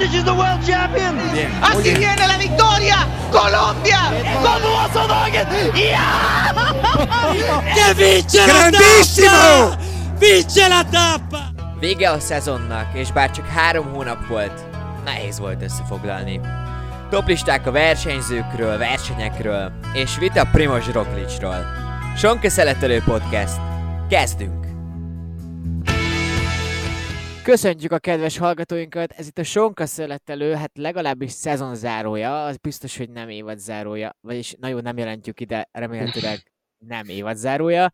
Fernandez is the world champion. Bien. Así viene la victoria. Colombia. Sodogen. Yeah! che vince Grandissimo! la tappa! Vince la tappa! Vége a szezonnak, és bár csak három hónap volt, nehéz volt összefoglalni. Toplisták a versenyzőkről, versenyekről, és vita Primoz Roklicról. Sonka Szeletelő Podcast. Kezdünk! Köszöntjük a kedves hallgatóinkat, ez itt a Sonka Szeletelő, hát legalábbis szezonzárója, az biztos, hogy nem évadzárója, vagyis na jó, nem jelentjük ide, remélhetőleg nem évadzárója.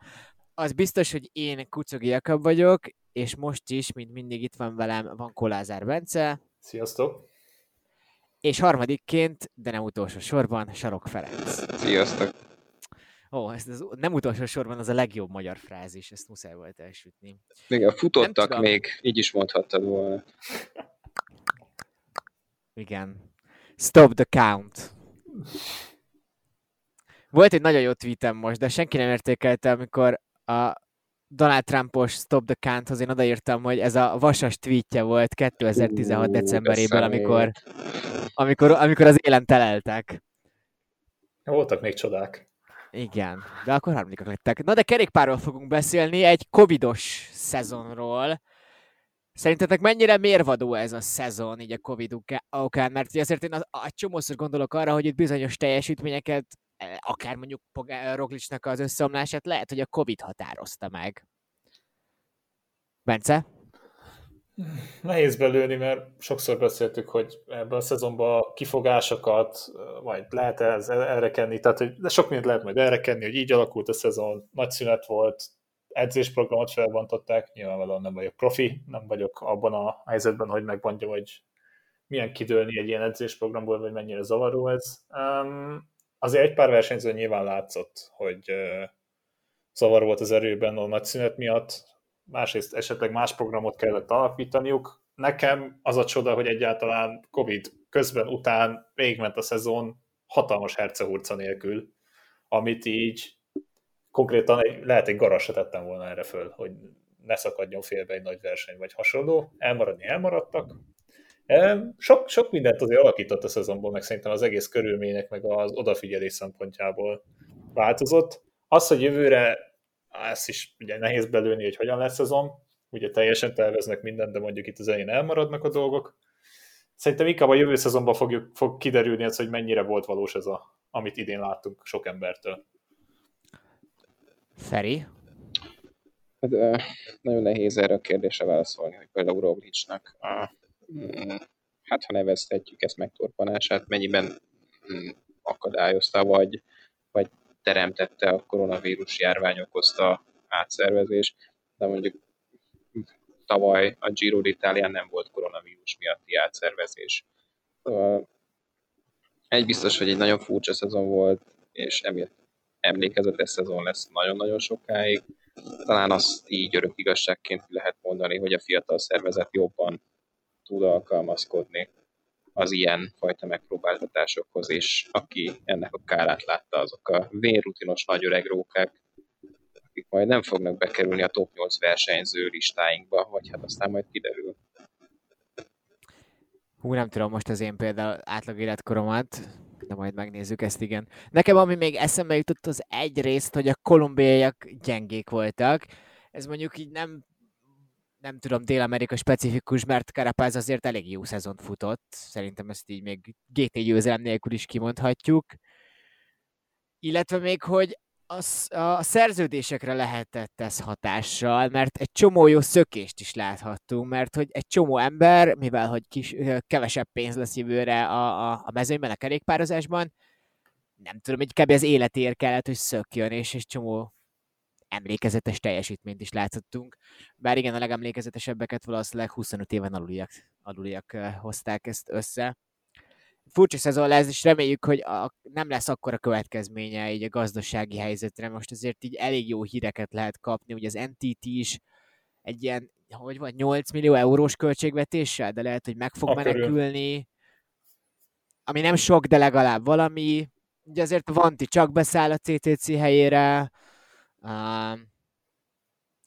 Az biztos, hogy én Kucogi Jakab vagyok, és most is, mint mindig itt van velem, van Kolázár Bence, Sziasztok! és harmadikként, de nem utolsó sorban, Sarok Ferenc. Sziasztok! Ó, ez az, nem utolsó sorban az a legjobb magyar frázis, ezt muszáj volt elsütni. Még a futottak még, így is mondhattad volna. Igen. Stop the count. Volt egy nagyon jó tweetem most, de senki nem értékelte, amikor a Donald Trumpos Stop the Counthoz én odaírtam, hogy ez a vasas tweetje volt 2016 Ú, decemberében, de amikor, amikor, amikor az élen teleltek. Voltak még csodák. Igen, de akkor harmadikak lettek. Na de kerékpárról fogunk beszélni, egy covidos szezonról. Szerintetek mennyire mérvadó ez a szezon, így a Covid okán? Mert azért én az, a csomószor gondolok arra, hogy itt bizonyos teljesítményeket, eh, akár mondjuk Pogá- Roglicsnak az összeomlását lehet, hogy a Covid határozta meg. Bence? Nehéz belőni, mert sokszor beszéltük, hogy ebben a szezonban kifogásokat majd lehet ez, erre kenni, tehát hogy de sok mindent lehet majd erre kenni, hogy így alakult a szezon, nagy szünet volt, edzésprogramot felbontották, nyilvánvalóan nem vagyok profi, nem vagyok abban a helyzetben, hogy megmondjam, hogy milyen kidőlni egy ilyen edzésprogramból, vagy mennyire zavaró ez. Um, azért egy pár versenyző nyilván látszott, hogy uh, zavaró volt az erőben a nagy szünet miatt, másrészt esetleg más programot kellett alapítaniuk. Nekem az a csoda, hogy egyáltalán Covid közben, után végigment a szezon hatalmas hercehurca nélkül, amit így konkrétan lehet egy garas tettem volna erre föl, hogy ne szakadjon félbe egy nagy verseny vagy hasonló. Elmaradni elmaradtak. Sok, sok mindent azért alakított a szezonból, meg szerintem az egész körülmények, meg az odafigyelés szempontjából változott. Az, hogy jövőre ezt is ugye nehéz belőni, hogy hogyan lesz szezon, ugye teljesen terveznek mindent, de mondjuk itt az elején elmaradnak a dolgok. Szerintem inkább a jövő szezonban fogjuk, fog kiderülni az, hogy mennyire volt valós ez, a, amit idén láttunk sok embertől. Feri? Hát, nagyon nehéz erre a kérdésre válaszolni, hogy például Roglicsnak a, mm, hát ha nevezhetjük ezt megtorpanását, mennyiben mm, akadályozta, vagy, vagy teremtette a koronavírus járvány okozta átszervezés, de mondjuk tavaly a Giro d'Italián nem volt koronavírus miatti átszervezés. Szóval egy biztos, hogy egy nagyon furcsa szezon volt, és emiatt emlékezetes szezon lesz nagyon-nagyon sokáig. Talán azt így örök igazságként lehet mondani, hogy a fiatal szervezet jobban tud alkalmazkodni az ilyen fajta megpróbáltatásokhoz, és aki ennek a kárát látta, azok a vérrutinos nagy öreg rókák, akik majd nem fognak bekerülni a top 8 versenyző listáinkba, vagy hát aztán majd kiderül. Hú, nem tudom most az én például átlag életkoromat, de majd megnézzük ezt, igen. Nekem ami még eszembe jutott az egy részt, hogy a kolumbiaiak gyengék voltak. Ez mondjuk így nem nem tudom, Dél-Amerika specifikus, mert Carapaz azért elég jó szezont futott. Szerintem ezt így még GT győzelem nélkül is kimondhatjuk. Illetve még, hogy a, sz- a szerződésekre lehetett ez hatással, mert egy csomó jó szökést is láthattunk, mert hogy egy csomó ember, mivel hogy kis, kevesebb pénz lesz jövőre a, a, a mezőnyben, a kerékpározásban, nem tudom, hogy kb. az életér kellett, hogy szökjön, és egy csomó emlékezetes teljesítményt is láthattunk. Bár igen, a legemlékezetesebbeket valószínűleg 25 éven aluliak, aluliak ö, hozták ezt össze. Furcsa szezon lesz, és reméljük, hogy a, nem lesz akkora következménye így a gazdasági helyzetre. Most azért így elég jó híreket lehet kapni, hogy az NTT is egy ilyen, hogy van, 8 millió eurós költségvetéssel, de lehet, hogy meg fog A körül. menekülni. Ami nem sok, de legalább valami. Ugye azért Vanti csak beszáll a CTC helyére.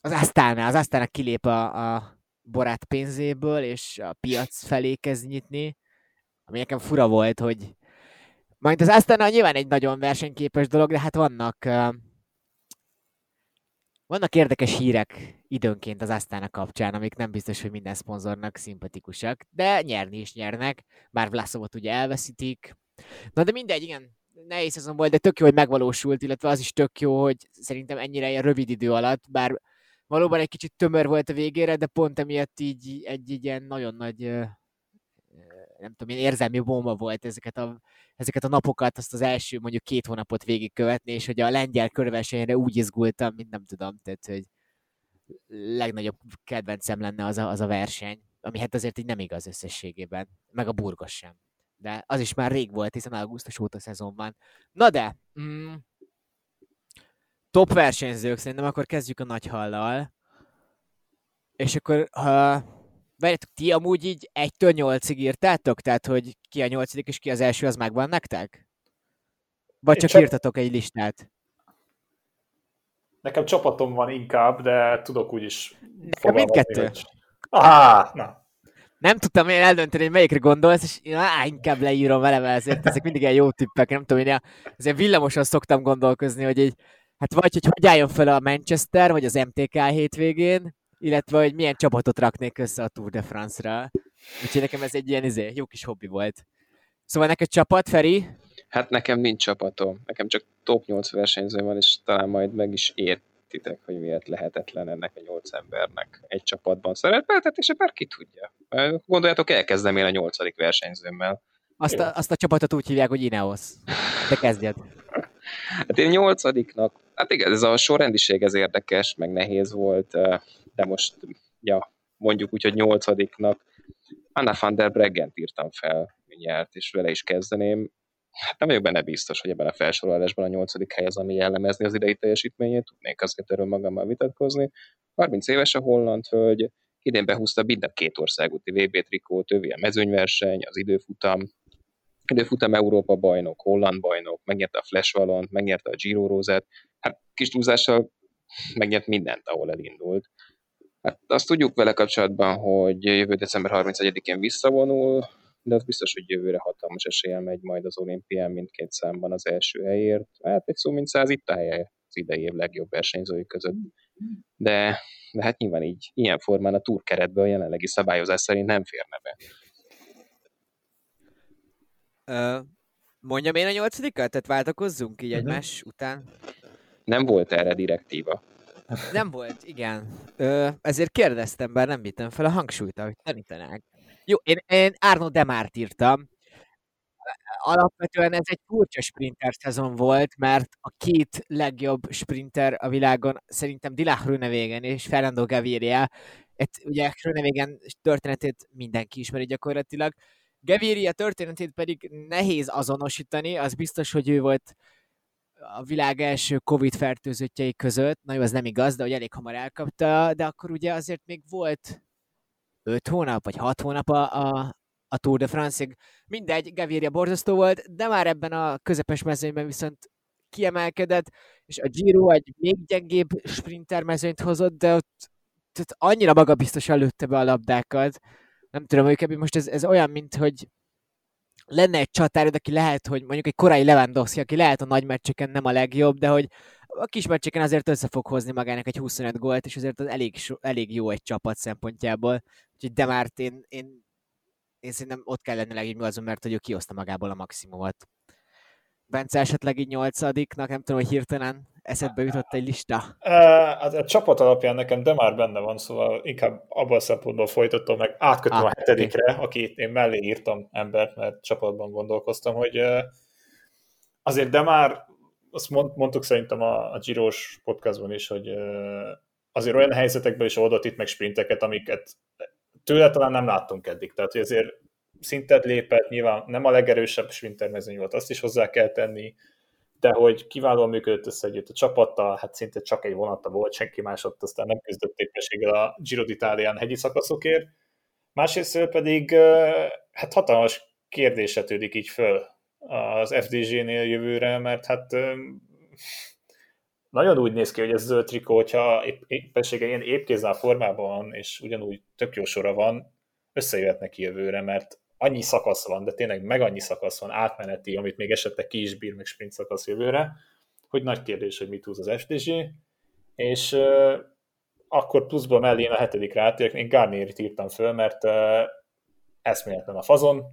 Az Astana, az Astana kilép a, a borát pénzéből, és a piac felé kezd nyitni, ami nekem fura volt, hogy majd az Astana nyilván egy nagyon versenyképes dolog, de hát vannak vannak érdekes hírek időnként az Astana kapcsán, amik nem biztos, hogy minden szponzornak szimpatikusak, de nyerni is nyernek, bár Vlaszovot ugye elveszítik. Na de mindegy, igen, nehéz szezon volt, de tök jó, hogy megvalósult, illetve az is tök jó, hogy szerintem ennyire ilyen rövid idő alatt, bár valóban egy kicsit tömör volt a végére, de pont emiatt így egy, ilyen nagyon nagy nem tudom, ilyen érzelmi bomba volt ezeket a, ezeket a napokat, azt az első mondjuk két hónapot végigkövetni, és hogy a lengyel körversenyre úgy izgultam, mint nem tudom, tehát, hogy legnagyobb kedvencem lenne az a, az a verseny, ami hát azért így nem igaz összességében, meg a burgos sem. De az is már rég volt, hiszen augusztus óta szezonban. Na de, mm, top versenyzők, szerintem akkor kezdjük a nagy hallal. És akkor, ha Várjátok, ti amúgy így 1-től 8-ig írtátok? Tehát, hogy ki a nyolcadik és ki az első, az megvan nektek? Vagy csak, csak írtatok egy listát? Nekem csapatom van inkább, de tudok úgyis Nekem mindkettő. Hogy... Ah, na. Nem tudtam én eldönteni, hogy melyikre gondolsz, és én á, inkább leírom vele, mert ezért ezek mindig ilyen jó tippek, nem tudom, én azért villamosan szoktam gondolkozni, hogy így, hát vagy, hogy hogy álljon fel a Manchester, vagy az MTK hétvégén, illetve hogy milyen csapatot raknék össze a Tour de France-ra. Úgyhogy nekem ez egy ilyen izé, jó kis hobbi volt. Szóval neked csapat, Feri? Hát nekem nincs csapatom. Nekem csak top 8 versenyző van, és talán majd meg is értitek, hogy miért lehetetlen ennek a 8 embernek egy csapatban szerepeltetése, bár ki tudja. Gondoljátok, elkezdem én a 8. versenyzőmmel. Azt a, azt a csapatot úgy hívják, hogy Ineos. De kezdjed. Hát én nyolcadiknak, hát igen, ez a sorrendiség ez érdekes, meg nehéz volt de most, ja, mondjuk úgy, hogy nyolcadiknak Anna van der Breggent írtam fel, nyert, és vele is kezdeném. Hát nem vagyok benne biztos, hogy ebben a felsorolásban a nyolcadik hely az, ami jellemezni az idei teljesítményét, tudnék azért erről magammal vitatkozni. 30 éves a holland hölgy, idén behúzta mind a két országúti VB trikót, ővé a mezőnyverseny, az időfutam, időfutam Európa bajnok, holland bajnok, megnyerte a Flash Valont, megnyerte a Giro Rózát, hát kis túlzással megnyert mindent, ahol elindult. Hát azt tudjuk vele kapcsolatban, hogy jövő december 31-én visszavonul, de az biztos, hogy jövőre hatalmas esélye megy majd az olimpián mindkét számban az első helyért. Hát egy szó mint száz itt a helye az idei év legjobb versenyzői között. De, de hát nyilván így, ilyen formán a túrkeretbe a jelenlegi szabályozás szerint nem férne be. Uh, mondjam én a nyolcadikat? Tehát váltakozzunk így uh-huh. egymás után? Nem volt erre direktíva. Nem volt, igen. Ö, ezért kérdeztem, bár nem vittem fel a hangsúlyt, hogy tanítanák. Jó, én, én Arno Demárt írtam. Alapvetően ez egy furcsa sprinter szezon volt, mert a két legjobb sprinter a világon szerintem Dilah Rönevégen és Fernando Gaviria. Et, ugye Rönevégen történetét mindenki ismeri gyakorlatilag. Gaviria történetét pedig nehéz azonosítani, az biztos, hogy ő volt a világ első Covid fertőzöttjei között, na jó, az nem igaz, de hogy elég hamar elkapta, de akkor ugye azért még volt 5 hónap, vagy 6 hónap a, a, a Tour de France-ig. Mindegy, Gaviria borzasztó volt, de már ebben a közepes mezőnyben viszont kiemelkedett, és a Giro egy még gyengébb sprinter mezőnyt hozott, de ott tehát annyira magabiztosan lőtte be a labdákat. Nem tudom, hogy most ez, ez olyan, mint hogy lenne egy csatárod, aki lehet, hogy mondjuk egy korai Lewandowski, aki lehet a nagy meccseken nem a legjobb, de hogy a kis meccseken azért össze fog hozni magának egy 25 gólt, és azért az elég, elég jó egy csapat szempontjából. Úgyhogy de már én, én, én szerintem ott kell lenni legjobb azon, mert hogy ő kihozta magából a maximumot. Bence esetleg így nyolcadiknak, nem tudom, hogy hirtelen eszedbe jutott egy lista? Hát a csapat alapján nekem de már benne van, szóval inkább abban a szempontból folytatom meg, átkötöm ah, a hetedikre, okay. akit én mellé írtam embert, mert csapatban gondolkoztam, hogy azért de már azt mondtuk szerintem a, a Giros podcastban is, hogy azért olyan helyzetekben is oldott itt meg sprinteket, amiket tőle talán nem láttunk eddig. Tehát, hogy azért szintet lépett, nyilván nem a legerősebb sprintermezőny volt, azt is hozzá kell tenni, de hogy kiválóan működött össze együtt a csapattal, hát szinte csak egy vonata volt, senki más ott aztán nem küzdött éppenséggel a Giro d'Italián hegyi szakaszokért. Másrészt pedig hát hatalmas kérdés így föl az FDG-nél jövőre, mert hát nagyon úgy néz ki, hogy ez zöld trikó, hogyha épp, éppensége ilyen épkézzel formában van, és ugyanúgy tök jó sora van, összejöhet neki jövőre, mert annyi szakasz van, de tényleg meg annyi szakasz van, átmeneti, amit még esetleg ki is bír, meg sprint szakasz jövőre, hogy nagy kérdés, hogy mit húz az FDG, és uh, akkor pluszban mellé én a hetedik rátérek, én Garnierit írtam föl, mert uh, eszméletlen a fazon,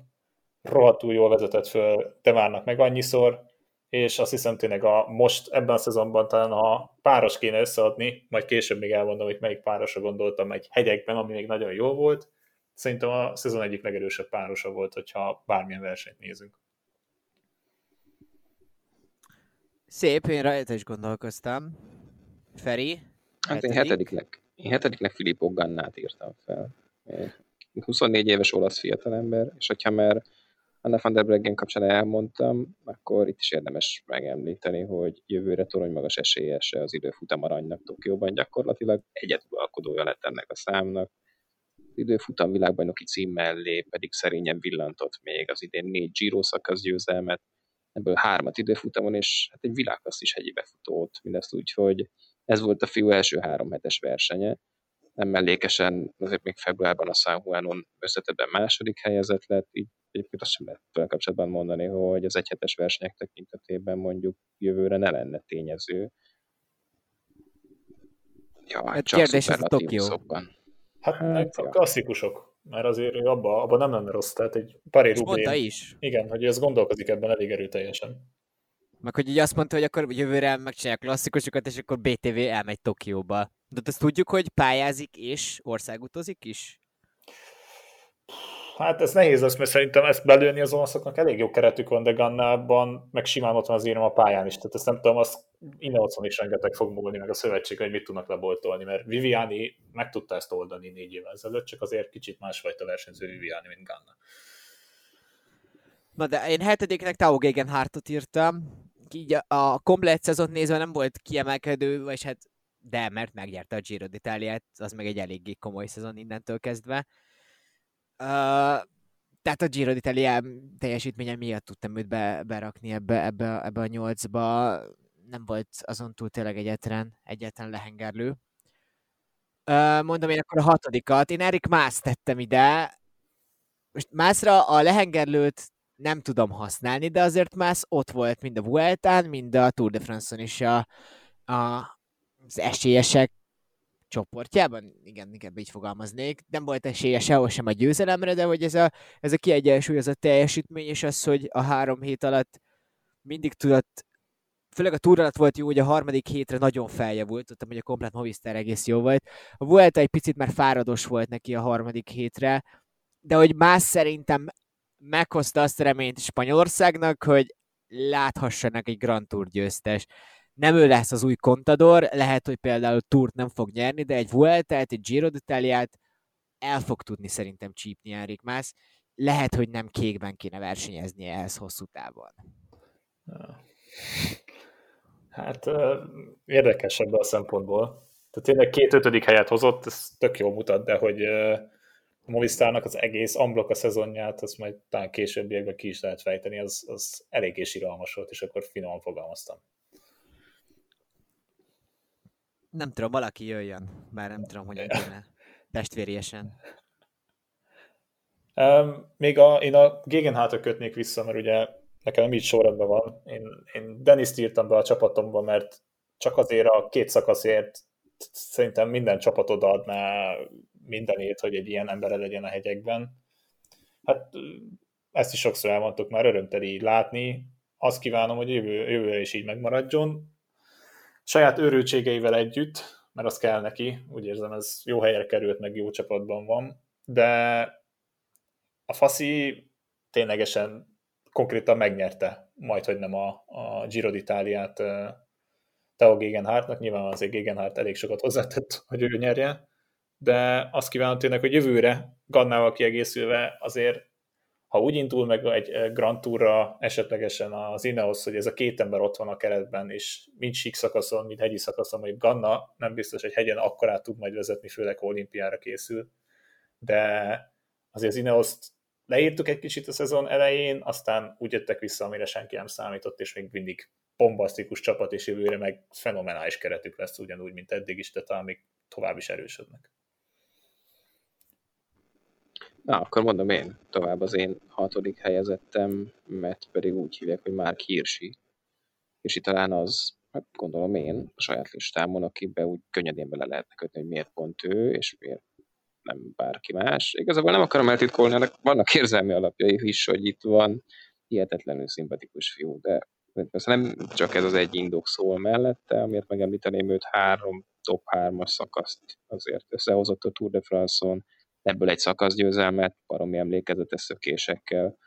rohadtul jól vezetett föl várnak meg annyiszor, és azt hiszem tényleg a, most ebben a szezonban talán a páros kéne összeadni, majd később még elmondom, hogy melyik párosra gondoltam egy hegyekben, ami még nagyon jó volt. Szerintem a szezon egyik legerősebb párosa volt, hogyha bármilyen versenyt nézünk. Szép, én rajta is gondolkoztam. Feri? Hát én hetediknek, én hetediknek Filippo Gannát írtam fel. 24 éves olasz fiatalember, és hogyha már Anna van der Breggen kapcsán elmondtam, akkor itt is érdemes megemlíteni, hogy jövőre torony magas esélyese az időfutam aranynak Tokióban gyakorlatilag egyedülalkodója lett ennek a számnak. Az időfutam világbajnoki cím mellé pedig szerényen villantott még az idén négy Giro szakasz győzelmet, ebből hármat időfutamon, és hát egy világklasszis hegyi befutót, mindezt úgy, hogy ez volt a fiú első három hetes versenye, nem mellékesen, azért még februárban a San Juanon összetetben második helyezett lett, így egyébként azt sem lehet vele kapcsolatban mondani, hogy az egyhetes versenyek tekintetében mondjuk jövőre ne lenne tényező. Ja, hát csak kérdés ez a Tokió. Hát, hát a klasszikusok, mert azért abban abba nem lenne rossz, tehát egy pár Rubén. is. Igen, hogy ez gondolkozik ebben elég erőteljesen. Meg hogy így azt mondta, hogy akkor jövőre megcsinálják klasszikusokat, és akkor BTV elmegy Tokióba. De azt tudjuk, hogy pályázik és országutazik is? Hát ez nehéz lesz, mert szerintem ezt belőni az olaszoknak elég jó keretük van, de Gannában meg simán ott van az írem a pályán is. Tehát ezt nem tudom, az innen otthon is rengeteg fog múlni, meg a szövetség, hogy mit tudnak leboltolni, mert Viviani meg tudta ezt oldani négy évvel ezelőtt, csak azért kicsit másfajta versenyző Viviani, mint Ganna. Na de én hetediknek Tao Gegenhartot írtam, így a, a komplet szezont nézve nem volt kiemelkedő, vagy hát de, mert megnyerte a Giro d'Italiát, az meg egy eléggé komoly szezon innentől kezdve. Uh, tehát a Giro d'Italia teljesítménye miatt tudtam őt be, berakni ebbe, ebbe, ebbe a nyolcba. Nem volt azon túl tényleg egyetlen, egyetlen lehengerlő. Uh, mondom én akkor a hatodikat. Én Erik Mász tettem ide. Most Mászra a lehengerlőt nem tudom használni, de azért Mász ott volt mind a Vueltán, mind a Tour de France-on is a, a, az esélyesek csoportjában, igen, inkább így fogalmaznék, nem volt esélye sehol sem a győzelemre, de hogy ez a, ez a kiegyensúlyozott teljesítmény, és az, hogy a három hét alatt mindig tudott, főleg a túr alatt volt jó, hogy a harmadik hétre nagyon feljavult, tudtam, hogy a komplet Movistar egész jó volt. A Vuelta egy picit már fárados volt neki a harmadik hétre, de hogy más szerintem meghozta azt a reményt Spanyolországnak, hogy láthassanak egy Grand Tour győztes nem ő lesz az új Contador, lehet, hogy például Tourt nem fog nyerni, de egy Vuelta-t, egy Giro d'Italiát el fog tudni szerintem csípni Enrik Mász. Lehet, hogy nem kékben kéne versenyezni ehhez hosszú távon. Hát érdekes ebből a szempontból. Tehát tényleg két ötödik helyet hozott, ez tök jól mutat, de hogy Movistarnak az egész amblok a szezonját, azt majd talán későbbiekben ki is lehet fejteni, az, az eléggé síralmas volt, és akkor finoman fogalmaztam nem tudom, valaki jöjjön, bár nem tudom, hogyan kéne testvériesen. Um, még a, én a Gegenhátra kötnék vissza, mert ugye nekem nem így sorrendben van. Én, én Denis írtam be a csapatomba, mert csak azért a két szakaszért szerintem minden csapat odaadná mindenét, hogy egy ilyen ember legyen a hegyekben. Hát ezt is sokszor elmondtuk már, örömteli látni. Azt kívánom, hogy jövő, jövőre is így megmaradjon saját őrültségeivel együtt, mert az kell neki, úgy érzem, ez jó helyre került, meg jó csapatban van, de a Faszi ténylegesen konkrétan megnyerte, majd hogy nem a, a Giro d'Italiát Teo Gegenhardtnak, nyilván azért Gegenhardt elég sokat hozzátett, hogy ő nyerje, de azt kívánom tényleg, hogy jövőre Gannával kiegészülve azért ha úgy indul meg egy eh, Grand Tourra esetlegesen az Ineos, hogy ez a két ember ott van a keretben, és mind sík szakaszon, mind hegyi szakaszon, hogy Ganna nem biztos, hogy hegyen akkorát tud majd vezetni, főleg olimpiára készül, de azért az ineos leírtuk egy kicsit a szezon elején, aztán úgy jöttek vissza, amire senki nem számított, és még mindig bombasztikus csapat, és jövőre meg fenomenális keretük lesz ugyanúgy, mint eddig is, tehát amik tovább is erősödnek. Na, akkor mondom én tovább az én hatodik helyezettem, mert pedig úgy hívják, hogy már Hirsi. És itt talán az, hát gondolom én, a saját listámon, akibe úgy könnyedén bele lehetne kötni, hogy miért pont ő, és miért nem bárki más. Igazából nem akarom eltitkolni, ennek vannak érzelmi alapjai is, hogy itt van hihetetlenül szimpatikus fiú, de persze nem csak ez az egy indok szól mellette, amiért megemlíteném őt három top 3-as szakaszt azért összehozott a Tour de France-on, ebből egy szakaszgyőzelmet, baromi emlékezetes szökésekkel.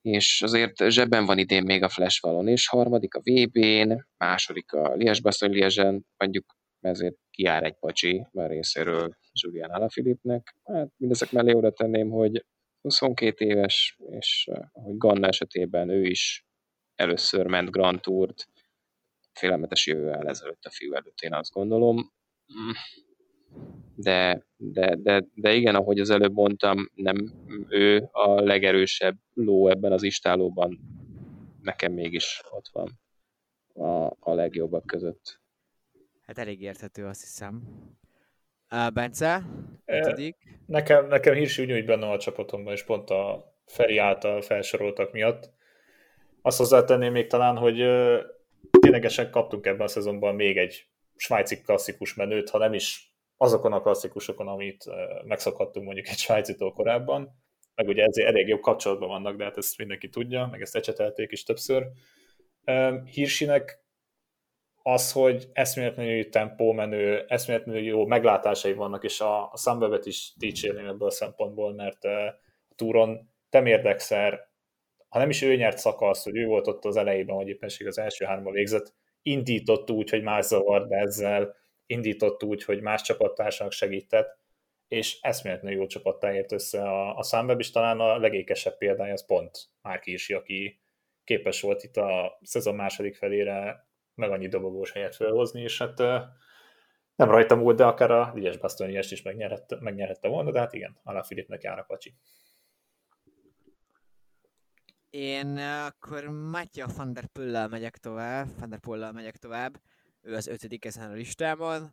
És azért zsebben van idén még a Flash Valon is, harmadik a VB-n, második a Liège-Bastogne Liège-en, mondjuk ezért kiár egy pacsi már részéről Julian Alaphilippnek. Hát mindezek mellé oda tenném, hogy 22 éves, és eh, ahogy Ganna esetében ő is először ment Grand Tourt, félelmetes jövővel ezelőtt a fiú előtt, én azt gondolom de, de, de, de igen, ahogy az előbb mondtam, nem ő a legerősebb ló ebben az istálóban, nekem mégis ott van a, a legjobbak között. Hát elég érthető, azt hiszem. Uh, Bence, ötödik? Nekem, nekem Hirsi ugyanúgy benne a csapatomban, és pont a Feri által felsoroltak miatt. Azt hozzátenném még talán, hogy ténylegesen kaptunk ebben a szezonban még egy svájci klasszikus menőt, ha nem is azokon a klasszikusokon, amit megszokhattunk mondjuk egy svájcitól korábban, meg ugye ezért elég jobb kapcsolatban vannak, de hát ezt mindenki tudja, meg ezt ecsetelték is többször. Hírsinek az, hogy eszméletlenül tempómenő, eszméletlenül jó meglátásai vannak, és a, a Sunweb-et is dicsérném ebből a szempontból, mert a túron temérdexer, ha nem is ő nyert szakasz, hogy ő volt ott az elejében, vagy éppenség az első hárma végzett, indított úgy, hogy más zavart ezzel, indított úgy, hogy más csapattársának segített, és eszméletlenül jó csapattá ért össze a, a Sunweb, és talán a legékesebb példája az pont Márk Irsi, aki képes volt itt a szezon második felére meg annyi dobogós helyet felhozni, és hát nem rajtam volt, de akár a Lies Bastoniest is megnyerhette, megnyerhette volna, de hát igen, Alá Filipnek jár a pacsi. Én akkor Matya van der Pullal megyek tovább, van der megyek tovább ő az ötödik ezen a listámon.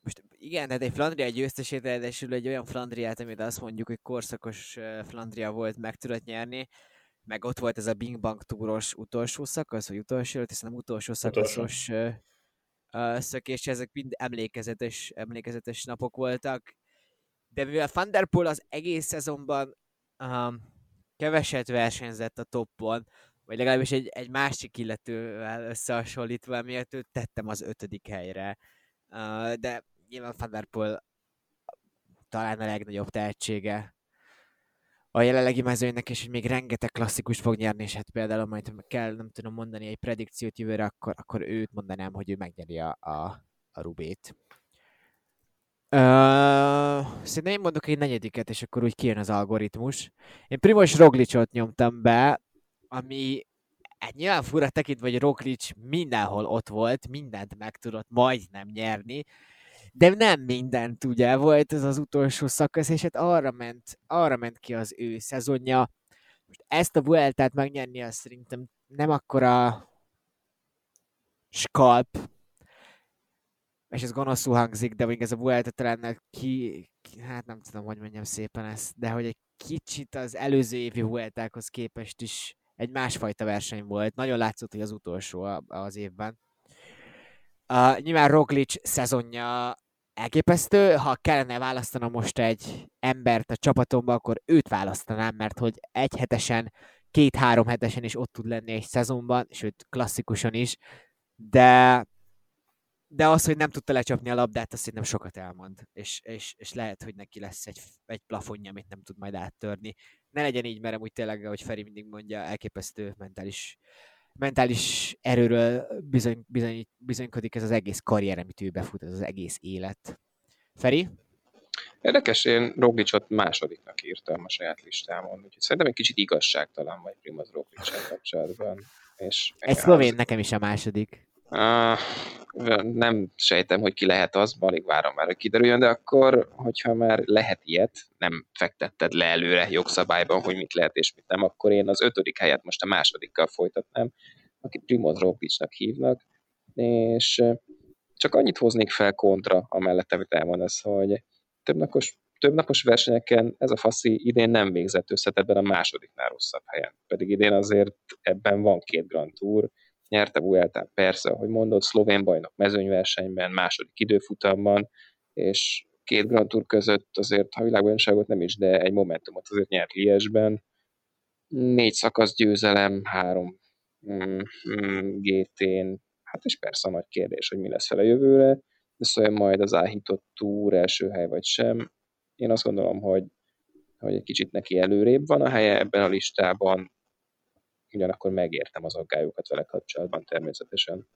Most igen, tehát egy Flandria győztesét, ráadásul egy olyan Flandriát, amit azt mondjuk, hogy korszakos Flandria volt, meg tudott nyerni, meg ott volt ez a Bing Bang túros utolsó szakasz, vagy utolsó, hiszen nem utolsó szakaszos uh, szökés, ezek mind emlékezetes, emlékezetes napok voltak. De mivel Van Der Poel az egész szezonban um, keveset versenyzett a toppon, vagy legalábbis egy, egy másik illetővel összehasonlítva, miért őt tettem az ötödik helyre. Uh, de nyilván Van Der Poel talán a legnagyobb tehetsége a jelenlegi mezőnynek, és hogy még rengeteg klasszikus fog nyerni, és hát például majd kell, nem tudom mondani egy predikciót jövőre, akkor, akkor őt mondanám, hogy ő megnyeri a, a, a Rubét. Uh, szerintem én mondok egy negyediket, és akkor úgy kijön az algoritmus. Én Primoz Roglicot nyomtam be, ami hát nyilván fura tekintve, hogy Roglic mindenhol ott volt, mindent meg tudott majdnem nyerni, de nem mindent ugye volt ez az utolsó szakasz, és hát arra ment, arra ment ki az ő szezonja. Most ezt a Vueltát megnyerni, azt szerintem nem akkora skalp, és ez gonoszul hangzik, de még ez a Vuelta talán ki, ki, hát nem tudom, hogy mondjam szépen ezt, de hogy egy kicsit az előző évi Vueltákhoz képest is egy másfajta verseny volt. Nagyon látszott, hogy az utolsó az évben. Uh, nyilván Roglic szezonja elképesztő. Ha kellene választanom most egy embert a csapatomba, akkor őt választanám, mert hogy egy hetesen, két-három hetesen is ott tud lenni egy szezonban, sőt klasszikusan is, de de az, hogy nem tudta lecsapni a labdát, azt szerintem sokat elmond, és, és, és lehet, hogy neki lesz egy, egy plafonja, amit nem tud majd áttörni. Ne legyen így, mert úgy tényleg, ahogy Feri mindig mondja, elképesztő mentális, mentális erőről bizony, bizony, bizonykodik ez az egész karrier, amit ő befut, ez az egész élet. Feri? Érdekes, én Roglicot másodiknak írtam a saját listámon, úgyhogy szerintem egy kicsit igazságtalan vagy Primoz Roglic kapcsolatban. És egy szlovén az... nekem is a második. Uh, nem sejtem, hogy ki lehet az, alig várom már, hogy kiderüljön, de akkor, hogyha már lehet ilyet, nem fektetted le előre jogszabályban, hogy mit lehet és mit nem, akkor én az ötödik helyet most a másodikkal folytatnám. akit Primoz Roglicsnak hívnak, és csak annyit hoznék fel kontra, amellett, amit elmondasz, hogy többnapos, többnapos versenyeken ez a faszi idén nem végzett összetetben a másodiknál rosszabb helyen. Pedig idén azért ebben van két Grand Tour, nyerte Vueltán persze, ahogy mondod, szlovén bajnok mezőnyversenyben, második időfutamban, és két Grand Tour között azért, ha világbajnokságot nem is, de egy momentumot azért nyert Liesben. Négy szakasz győzelem, három mm, mm, GT-n, hát és persze a nagy kérdés, hogy mi lesz fel a jövőre, de szóval majd az áhított túr első hely vagy sem. Én azt gondolom, hogy, hogy egy kicsit neki előrébb van a helye ebben a listában, ugyanakkor megértem az aggályokat vele kapcsolatban természetesen.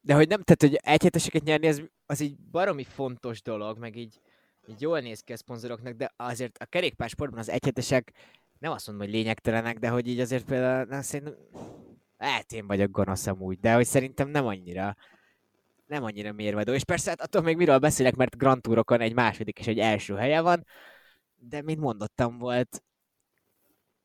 De hogy nem, tehát hogy egyheteseket nyerni, az, az így baromi fontos dolog, meg így, így jól néz ki a szponzoroknak, de azért a kerékpársportban az egyhetesek nem azt mondom, hogy lényegtelenek, de hogy így azért például, nem, szerintem, lehet én vagyok gonosz amúgy, de hogy szerintem nem annyira, nem annyira mérvadó. És persze hát attól még miről beszélek, mert Grand Tourokon egy második és egy első helye van, de mint mondottam volt,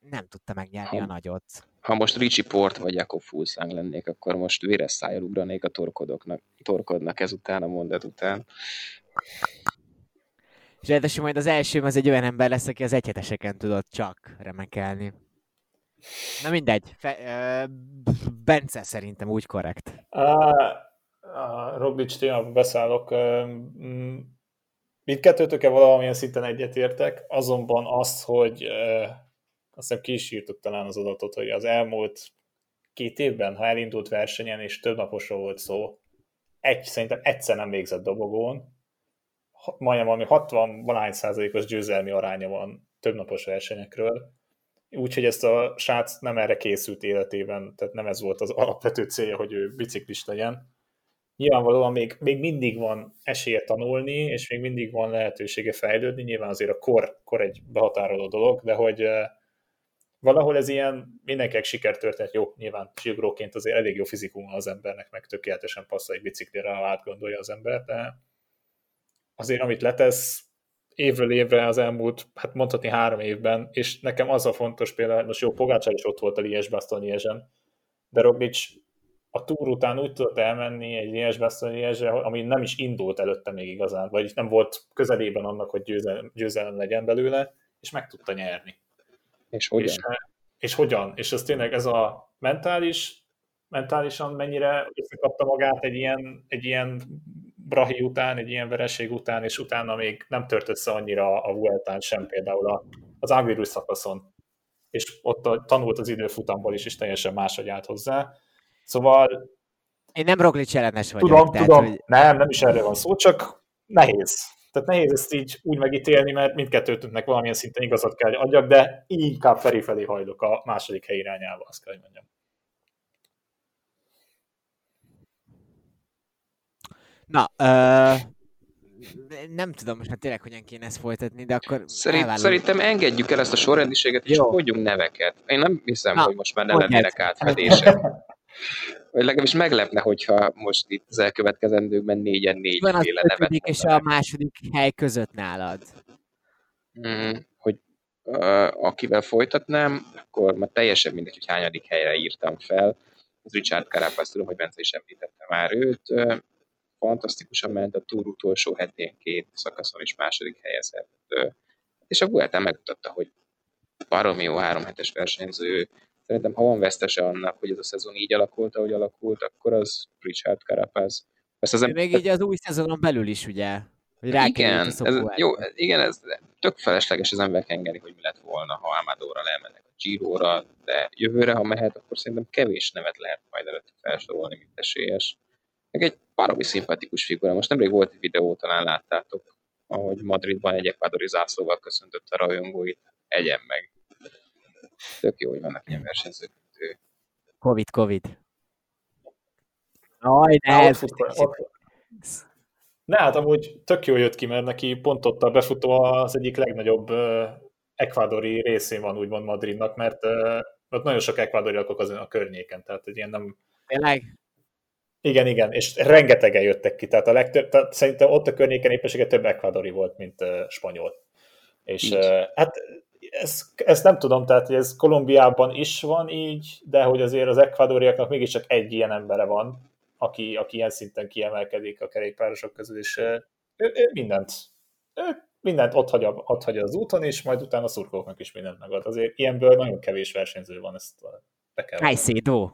nem tudta megnyerni ha, a nagyot. Ha most Ricsi Port vagy Jakob Fulszang lennék, akkor most véres szájjal ugranék a torkodoknak, torkodnak ezután a mondat után. És ráadásul majd az első az egy olyan ember lesz, aki az egyheteseken tudott csak remekelni. Na mindegy, Fe, uh, Bence szerintem úgy korrekt. A, a Roglic témában beszállok. Mindkettőtökkel valamilyen szinten egyetértek, azonban azt, hogy azt hiszem ki is írtuk talán az adatot, hogy az elmúlt két évben, ha elindult versenyen, és több naposról volt szó, egy, szerintem egyszer nem végzett dobogón, majdnem valami 60 valány százalékos győzelmi aránya van több napos versenyekről, úgyhogy ezt a srác nem erre készült életében, tehát nem ez volt az alapvető célja, hogy ő biciklis legyen. Nyilvánvalóan még, még mindig van esélye tanulni, és még mindig van lehetősége fejlődni, nyilván azért a kor, kor egy behatároló dolog, de hogy valahol ez ilyen mindenkinek sikertörténet, jó, nyilván síugróként azért elég jó fizikum az embernek, meg tökéletesen passzol egy biciklire, ha átgondolja az ember, de azért amit letesz évről évre az elmúlt, hát mondhatni három évben, és nekem az a fontos például, most jó, Pogácsár is ott volt a Lies Baston Liesen, de Roglic a túr után úgy tudott elmenni egy Lies Baston Liesre, ami nem is indult előtte még igazán, vagy nem volt közelében annak, hogy győzelem, győzelem legyen belőle, és meg tudta nyerni. És hogyan? És, és hogyan? És ez tényleg ez a mentális, mentálisan mennyire összekapta magát egy ilyen, egy ilyen Brahi után, egy ilyen vereség után, és utána még nem tört össze annyira a Vueltán sem, például az Agvirus szakaszon. És ott a, tanult az időfutamból is, és teljesen máshogy állt hozzá. Szóval... Én nem Roglic ellenes vagyok. Tudom, tehát, tudom, hogy... nem, nem is erről van szó, csak nehéz. Tehát nehéz ezt így úgy megítélni, mert mindkettőtnek valamilyen szinten igazat kell adjak, de inkább felé felé hajlok a második hely irányába, azt kell, hogy mondjam. Na, uh, nem tudom most már tényleg hogyan kéne ezt folytatni, de akkor Szerint, Szerintem engedjük el ezt a sorrendiséget, és mondjunk neveket. Én nem hiszem, Na, hogy most már ne lennének átfedések. Vagy legalábbis meglepne, hogyha most itt az elkövetkezendőkben négyen négy Van az nevet és a második hely között nálad. Mm, hogy uh, akivel folytatnám, akkor már teljesen mindegy, hogy hányadik helyre írtam fel. Az Richard Carapaz, tudom, hogy Bence is említette már őt. Uh, fantasztikusan ment a túr utolsó hetén két szakaszon is második helyezett. Uh, és a Vuelta megmutatta, hogy baromi jó három hetes versenyző, Szerintem, ha van vesztese annak, hogy ez a szezon így alakult, ahogy alakult, akkor az Richard Carapaz. Persze az Még így az új szezonon belül is, ugye? Hogy igen, ez, jó, igen, ez tök felesleges az ember engedni, hogy mi lett volna, ha Amadóra lemennek a Giro-ra, de jövőre, ha mehet, akkor szerintem kevés nevet lehet majd előtte felsorolni, mint esélyes. Meg egy baromi szimpatikus figura. Most nemrég volt egy videó, talán láttátok, ahogy Madridban egy ekvadori zászlóval köszöntött a rajongóit. Egyen meg. Tök jó, hogy vannak ilyen versenyzők. Covid, Covid. Aj, ne, ez... Ne, hát amúgy tök jó jött ki, mert neki pont ott a befutó az egyik legnagyobb uh, ekvádori részén van úgymond Madridnak, mert uh, ott nagyon sok ekvádori lakok az a környéken, tehát egy ilyen nem... Tényleg? Igen, igen, és rengetegen jöttek ki, tehát, a legtöbb, tehát szerintem ott a környéken éppenséggel több ekvádori volt, mint uh, spanyol. És uh, hát ez, ezt nem tudom, tehát hogy ez Kolumbiában is van így, de hogy azért az ekvadoriaknak mégiscsak egy ilyen embere van, aki, aki ilyen szinten kiemelkedik a kerékpárosok közül, és ő, ő mindent, ő mindent ott hagy, ott hagy az úton, és majd utána a szurkolóknak is mindent megad. Azért ilyenből nagyon kevés versenyző van, ezt be kell. Caicedo.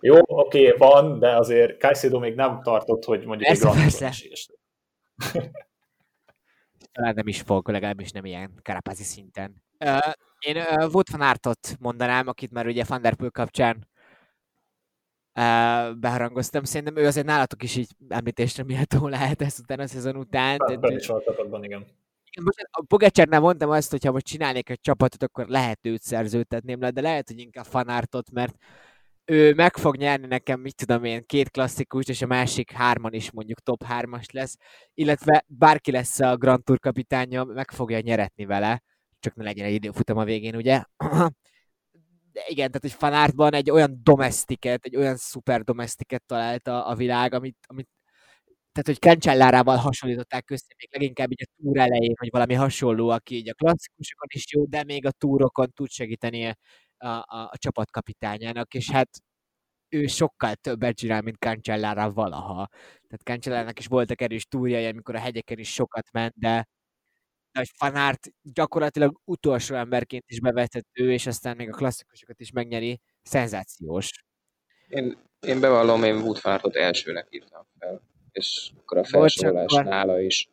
Jó, oké, okay, van, de azért Caicedo még nem tartott, hogy mondjuk persze, egy Grand persze. Talán nem is fog, legalábbis nem ilyen karapazi szinten. Uh, én uh, Wout van Aertot mondanám, akit már ugye Van Der Poel kapcsán uh, beharangoztam. Szerintem ő azért nálatok is így említésre méltó lehet ezt után a szezon után. Hát, ben is van a csapatban, igen. Most a Pogacsárnál mondtam azt, hogy ha most csinálnék egy csapatot, akkor lehet őt szerződtetném le, de lehet, hogy inkább fanártot, mert ő meg fog nyerni nekem, mit tudom én, két klasszikus, és a másik hárman is mondjuk top hármas lesz, illetve bárki lesz a Grand Tour kapitánya, meg fogja nyeretni vele, csak ne legyen egy időfutam a végén, ugye? De igen, tehát hogy fanártban egy olyan domestiket, egy olyan szuper domestiket találta a világ, amit, amit tehát, hogy Cancellárával hasonlították össze, még leginkább így a túr elején, vagy valami hasonló, aki így a klasszikusokon is jó, de még a túrokon tud segíteni a, a, a csapatkapitányának, és hát ő sokkal többet csinál, mint Cancellára valaha. Tehát Cancellának is voltak erős túrjai, amikor a hegyeken is sokat ment, de de hogy Fanárt gyakorlatilag utolsó emberként is bevethető, és aztán még a klasszikusokat is megnyeri, szenzációs. Én, én bevallom, én Woodfártot elsőnek írtam fel, és akkor a felsorolás nála is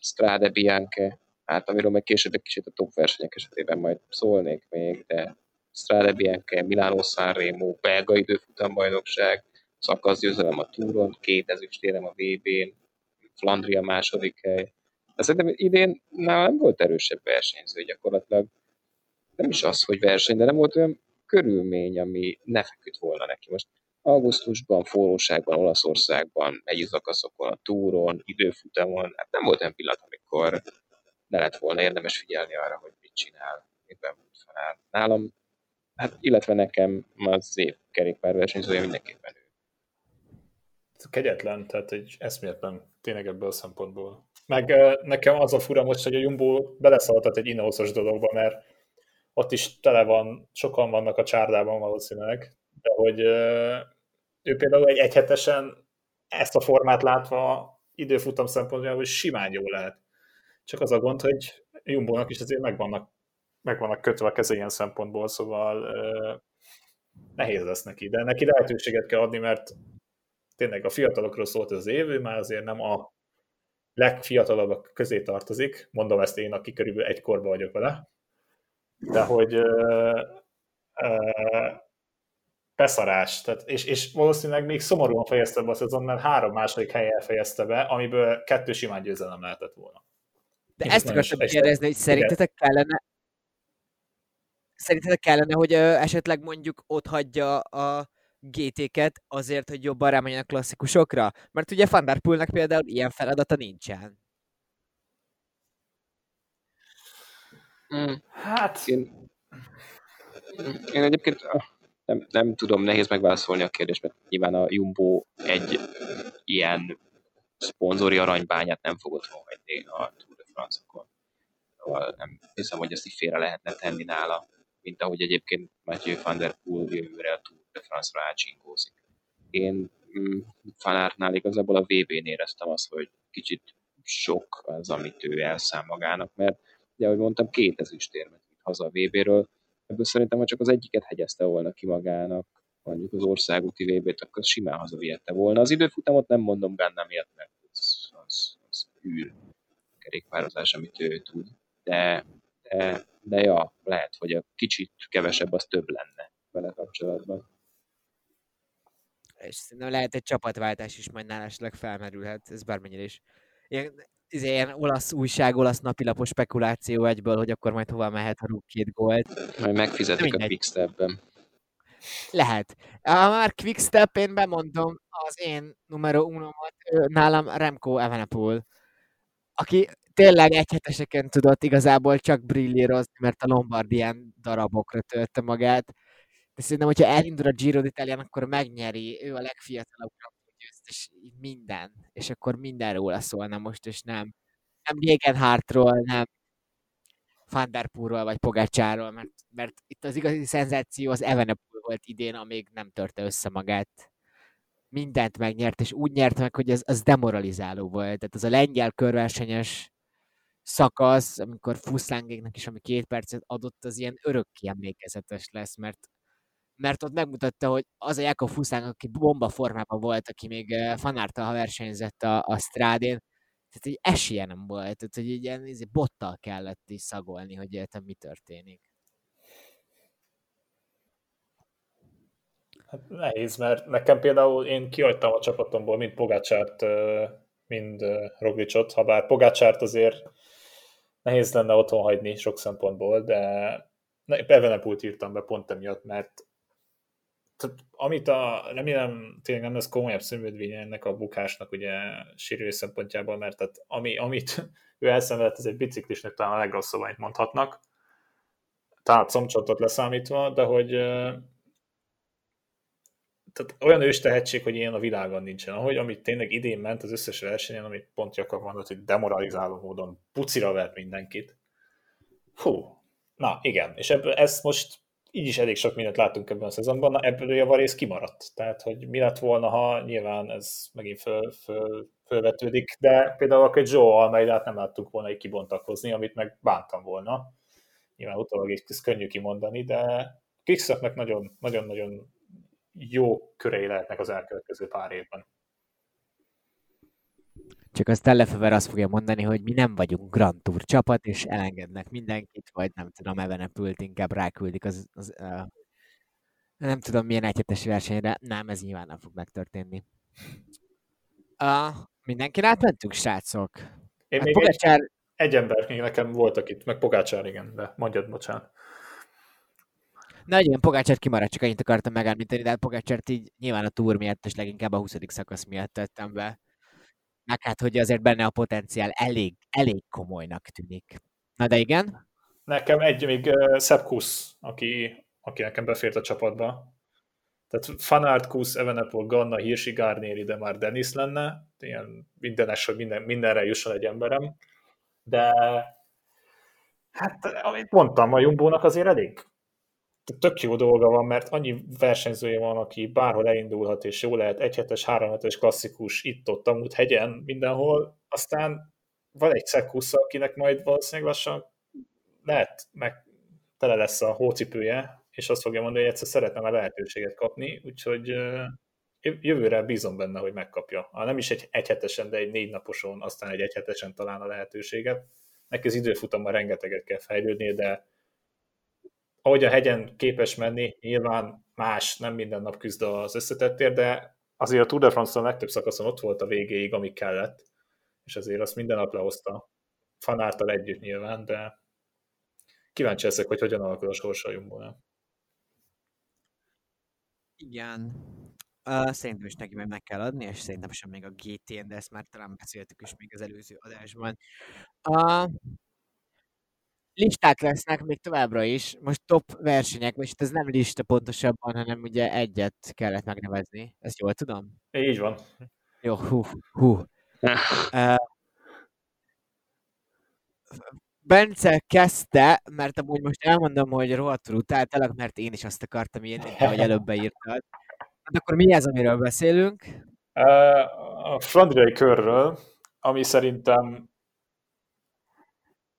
Strade Bianche, hát amiről meg később egy kicsit a top versenyek esetében majd szólnék még, de Strade Bianche, Milano Sanremo, belga időfutambajnokság, szakaszgyőzelem a túron, két ezüstérem a VB-n, Flandria második hely, de szerintem idén nálam nem volt erősebb versenyző gyakorlatilag. Nem is az, hogy verseny, de nem volt olyan körülmény, ami ne feküdt volna neki. Most augusztusban, forróságban, Olaszországban, egy szakaszokon, a túron, időfutamon, hát nem volt olyan pillanat, amikor ne lett volna érdemes figyelni arra, hogy mit csinál, éppen feláll. Nálam, hát illetve nekem az év kerékpárversenyzője mindenképpen ő. Kegyetlen, tehát egy eszméletlen tényleg ebből a szempontból. Meg nekem az a fura most, hogy a Jumbo beleszaltat egy inószos dologba, mert ott is tele van, sokan vannak a csárdában valószínűleg, de hogy ő például egy egyhetesen ezt a formát látva időfutam szempontjából simán jó lehet. Csak az a gond, hogy Jumbo-nak is azért meg vannak, meg vannak kötve a keze ilyen szempontból, szóval nehéz lesz neki, de neki lehetőséget kell adni, mert tényleg a fiatalokról szólt az év, ő már azért nem a legfiatalabbak közé tartozik, mondom ezt én, aki körülbelül egy korban vagyok vele, de hogy uh, beszarás, tehát, és, és valószínűleg még szomorúan fejezte be a szezon, mert három második helyen fejezte be, amiből kettő simán győzelem lehetett volna. De ezt akartam kérdezni, hogy szerintetek kellene szerintetek kellene, hogy esetleg mondjuk ott hagyja a GT-ket azért, hogy jobban rámenjen a klasszikusokra? Mert ugye Van például ilyen feladata nincsen. Hmm. Hát... Én, én egyébként nem, nem tudom, nehéz megválaszolni a kérdést, mert nyilván a Jumbo egy ilyen szponzori aranybányát nem fogott hagyni a Tour de France-okon. Szóval nem hiszem, hogy ezt így félre lehetne tenni nála, mint ahogy egyébként Mathieu van der Poel jövőre a Tour de France-ra átsinkózik. Én mm, Fanártnál igazából a VB-n éreztem azt, hogy kicsit sok az, amit ő elszám magának, mert ugye, ahogy mondtam, két ezüstérmet haza a VB-ről, ebből szerintem, ha csak az egyiket hegyezte volna ki magának, mondjuk az országúti VB-t, akkor simán hazavihette volna. Az időfutamot nem mondom benne miatt, mert az, az, az űr kerékpározás, amit ő tud. De, de, de ja, lehet, hogy a kicsit kevesebb az több lenne vele kapcsolatban és szerintem lehet egy csapatváltás is majd nála felmerülhet, ez bármennyire is. Ilyen, izé, ilyen olasz újság, olasz napilapos spekuláció egyből, hogy akkor majd hova mehet, ha rúg két gólt. Majd megfizetik a Quickstep-ben. Lehet. Ha már Quickstep, én bemondom az én numero unomat, nálam Remco Evenepoel, aki tényleg egyheteseken tudott igazából csak brillírozni, mert a Lombardián darabokra törte magát de szerintem, hogyha elindul a Giro d'Italián, akkor megnyeri, ő a legfiatalabb győztes, minden, és akkor minden róla szólna most, és nem nem Gegenhardtról, nem Van Der Poelről vagy Pogácsáról, mert, mert itt az igazi szenzáció az Evenepoel volt idén, amíg nem törte össze magát. Mindent megnyert, és úgy nyert meg, hogy az, az demoralizáló volt. Tehát az a lengyel körversenyes szakasz, amikor Fuszlángéknek is, ami két percet adott, az ilyen örökké emlékezetes lesz, mert mert ott megmutatta, hogy az a Jakob Fuszláng, aki bomba formában volt, aki még Fanártal versenyzett a, a strádén, tehát egy esélye nem volt, tehát hogy egy ilyen izé, bottal kellett is szagolni, hogy értem mi történik. Nehéz, mert nekem például én kihagytam a csapatomból mind Pogácsárt, mind Roglicot, ha bár Pogácsárt azért nehéz lenne otthon hagyni sok szempontból, de Evenepult írtam be pont emiatt, mert tehát, amit a, remélem tényleg nem lesz komolyabb szönvődvénye ennek a bukásnak ugye sérülés szempontjából, mert tehát, ami, amit ő elszenvedett, ez egy biciklisnek talán a legrosszabb, amit mondhatnak, talán comcsontot leszámítva, de hogy tehát olyan ős tehetség, hogy ilyen a világon nincsen. Ahogy amit tényleg idén ment az összes versenyen, amit pont Jakab mondott, hogy demoralizáló módon pucira vert mindenkit. Fú, na igen, és ebből ezt most így is elég sok mindent láttunk ebben a szezonban, na ebből javarész kimaradt. Tehát, hogy mi lett volna, ha nyilván ez megint föl, föl, fölvetődik, de például egy Joe Almeidát nem láttuk volna egy kibontakozni, amit meg bántam volna. Nyilván utólag is könnyű kimondani, de Quickstepnek nagyon-nagyon jó körei lehetnek az elkövetkező pár évben. Csak aztán Lefever azt fogja mondani, hogy mi nem vagyunk Grand Tour csapat, és elengednek mindenkit, vagy nem tudom, Evenepült inkább ráküldik az, az uh, nem tudom milyen egyhetes versenyre. Nem, ez nyilván nem fog megtörténni. Uh, mindenki átmentünk, srácok? Én hát még Pogácsár... egy, egy ember még nekem voltak itt, meg Pogácsár, igen, de mondjad, bocsánat. Na igen, Pogácsát kimaradt, csak annyit akartam megállítani, de hát Pogácsát így nyilván a túr miatt, és leginkább a 20. szakasz miatt tettem be meg hát, hogy azért benne a potenciál elég, elég komolynak tűnik. Na de igen? Nekem egy még uh, Sepp Kuss, aki, aki nekem befért a csapatba. Tehát Fanart, Kuss, Evenepol, Ganna, Hirsi, Garnieri, de már Dennis lenne. Ilyen mindenes, hogy minden, mindenre jusson egy emberem. De hát, amit mondtam, a Jumbónak azért elég tök jó dolga van, mert annyi versenyzője van, aki bárhol elindulhat, és jó lehet egyhetes, háromhetes klasszikus itt-ott, amúgy hegyen, mindenhol, aztán van egy szekusz, akinek majd valószínűleg lassan lehet, meg tele lesz a hócipője, és azt fogja mondani, hogy egyszer szeretne a lehetőséget kapni, úgyhogy jövőre bízom benne, hogy megkapja. Ha nem is egy egyhetesen, de egy négy naposon, aztán egy egyhetesen talán a lehetőséget. Neki az időfutamban rengeteget kell fejlődnie, de ahogy a hegyen képes menni, nyilván más, nem minden nap küzd az összetettér, de azért a Tour de France-on legtöbb szakaszon ott volt a végéig, ami kellett, és azért azt minden nap lehozta. Fanártal együtt nyilván, de kíváncsi leszek, hogy hogyan alakul a sorsa a Igen. Uh, szerintem is neki meg kell adni, és szerintem sem még a GTN, de ezt már talán beszéltük is még az előző adásban. Uh, listák lesznek még továbbra is, most top versenyek, most ez nem lista pontosabban, hanem ugye egyet kellett megnevezni. Ezt jól tudom? Így van. Jó, hú, hú. Uh, Bence kezdte, mert amúgy most elmondom, hogy rohadtul utáltalak, mert én is azt akartam írni, ahogy előbb beírtad. Hát akkor mi ez, amiről beszélünk? A Flandriai körről, ami szerintem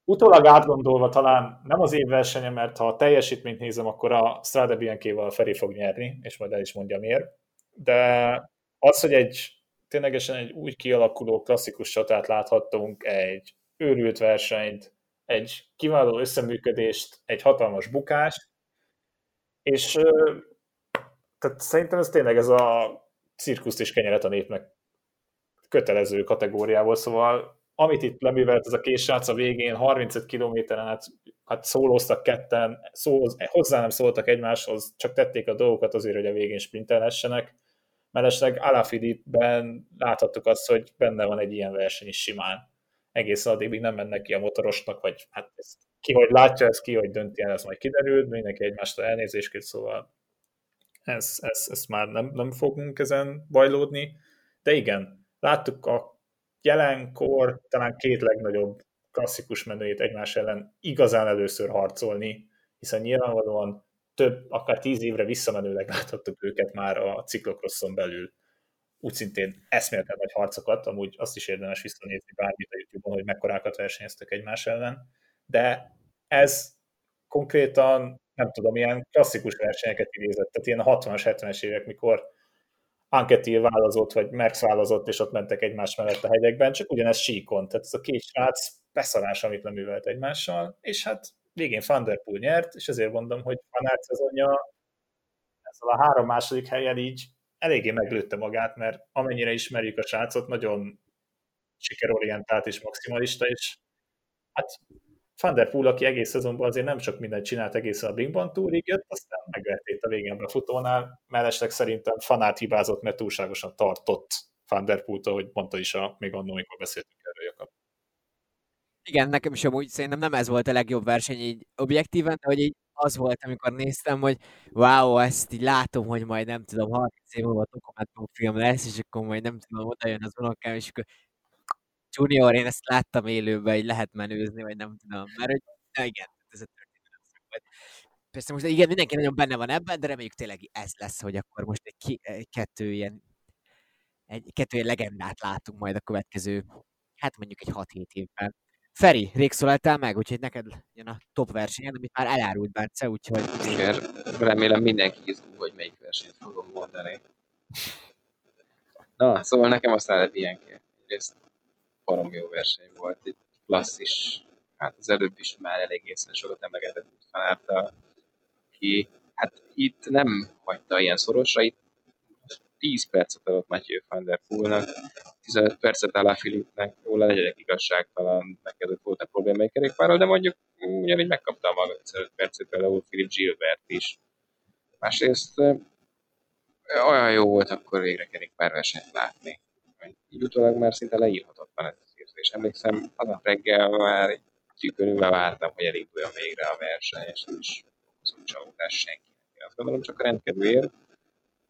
utólag átgondolva talán nem az év versenye, mert ha a teljesítményt nézem, akkor a Strade Bianchi-val Feri fog nyerni, és majd el is mondja miért. De az, hogy egy ténylegesen egy úgy kialakuló klasszikus csatát láthattunk, egy őrült versenyt, egy kiváló összeműködést, egy hatalmas bukást, és tehát szerintem ez tényleg ez a cirkuszt és kenyeret a népnek kötelező kategóriából, szóval amit itt leművelt ez a késsrác a végén, 35 kilométeren át hát szólóztak ketten, szó, hozzá nem szóltak egymáshoz, csak tették a dolgokat azért, hogy a végén sprintelhessenek. Mellesleg Alafiditben láthattuk azt, hogy benne van egy ilyen verseny is simán. Egész addig még nem mennek ki a motorosnak, vagy hát ez, ki hogy látja, ez ki hogy dönti el, ez majd kiderült, mindenki egymástól elnézést kér, szóval ez, ez, ez már nem, nem fogunk ezen bajlódni. De igen, láttuk a jelenkor talán két legnagyobb klasszikus menőjét egymás ellen igazán először harcolni, hiszen nyilvánvalóan több, akár tíz évre visszamenőleg láthattuk őket már a ciklokrosszon belül. Úgy szintén eszméletlen nagy harcokat, amúgy azt is érdemes visszanézni bármit a YouTube-on, hogy mekkorákat versenyeztek egymás ellen, de ez konkrétan, nem tudom, ilyen klasszikus versenyeket idézett, tehát ilyen a 60-as, 70-es évek, mikor Anketil válozott, vagy Merckx válozott, és ott mentek egymás mellett a hegyekben, csak ugyanez síkon. Tehát ez a két srác beszarás, amit leművelt egymással, és hát végén Van Der Poel nyert, és ezért mondom, hogy Van Aert szezonja ezzel a három második helyen így eléggé meglőtte magát, mert amennyire ismerjük a srácot, nagyon sikerorientált és maximalista, és hát van aki egész szezonban azért nem sok mindent csinált egészen a Bingban túrig, jött, aztán megvertét a végén a futónál. Mellesleg szerintem fanát hibázott, mert túlságosan tartott Van der hogy mondta is a, még annól, amikor beszéltünk erről, Jakab. Igen, nekem is amúgy szerintem nem ez volt a legjobb verseny így objektíven, de hogy így az volt, amikor néztem, hogy wow, ezt így látom, hogy majd nem tudom, 30 év múlva dokumentumfilm lesz, és akkor majd nem tudom, oda jön az unokám, és akkor Junior, én ezt láttam élőben, hogy lehet menőzni, vagy nem tudom, mert hogy, na igen, ez a történet volt. Persze most igen, mindenki nagyon benne van ebben, de reméljük tényleg ez lesz, hogy akkor most egy, ki, egy kettő ilyen egy kettő ilyen legendát látunk majd a következő, hát mondjuk egy 6-7 évben. Feri, rég szólaltál meg, úgyhogy neked jön a top versenyen, amit már elárult Bence, úgyhogy... Igen, remélem mindenki izgul, hogy melyik versenyt fogom mondani. Na, szóval nekem aztán lett ilyen Egyrészt barom jó verseny volt, egy klasszis, hát az előbb is már elég sokat emlegetett Fanárta, ki hát itt nem hagyta ilyen szorosra, itt 10 percet adott Matthew van der Poolnak, 15 percet áll a Filipnek, róla legyek igazságtalan, neked voltak problémai kerékpárral, de mondjuk ugyanígy megkapta a maga 15 percet például Philip Gilbert is. Másrészt olyan jó volt akkor végre kerékpárversenyt látni. Így utólag már szinte leírhatatlan ez az érzés. Emlékszem, aznap reggel már egy tükörülve vártam, hogy elinduljon végre a verseny, és nem is okozott csalódás senkinek. Azt gondolom, csak a rendkedvéért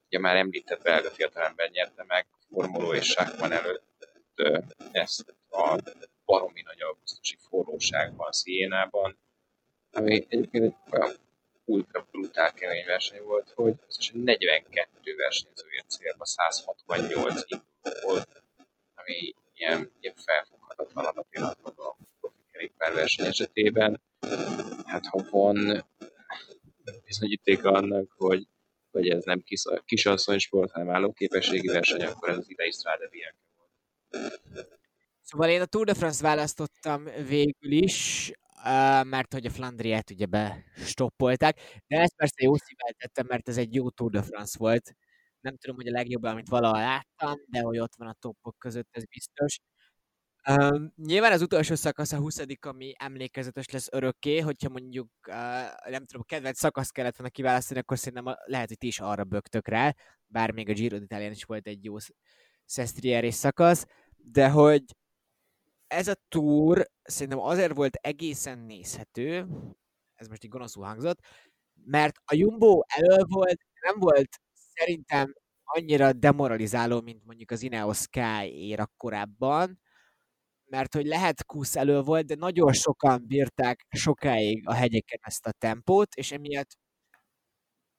ugye már említett belga fiatalember nyerte meg Formuló és Sákman előtt ezt a baromi nagy augusztusi forróságban, Szénában, ami egyébként egy olyan ultra brutál kemény verseny volt, hogy összesen 42 versenyzőért célba 168 induló volt, ami ilyen, ilyen felfoghatatlan alapillanatban a profi kerékpárverseny esetében. Hát ha van bizonyítéka annak, hogy hogy ez nem kis, kisasszony sport, hanem állóképességi verseny, akkor ez az idei Strade Bianca volt. Szóval én a Tour de France választottam végül is, mert hogy a Flandriát ugye bestoppolták, de ezt persze jó szívvel tettem, mert ez egy jó Tour de France volt. Nem tudom, hogy a legjobb, amit valaha láttam, de hogy ott van a topok között, ez biztos. Um, nyilván az utolsó szakasz a 20 ami emlékezetes lesz örökké, hogyha mondjuk, uh, nem tudom, kedvenc szakasz kellett volna kiválasztani, akkor szerintem lehet, hogy ti is arra bögtök rá, bár még a Giro d'Italián is volt egy jó Sestriere szakasz, de hogy ez a túr szerintem azért volt egészen nézhető, ez most így gonoszul hangzott, mert a Jumbo elő volt, nem volt szerintem annyira demoralizáló, mint mondjuk az Ineos Sky éra korábban, mert hogy lehet kusz elő volt, de nagyon sokan bírták sokáig a hegyeken ezt a tempót, és emiatt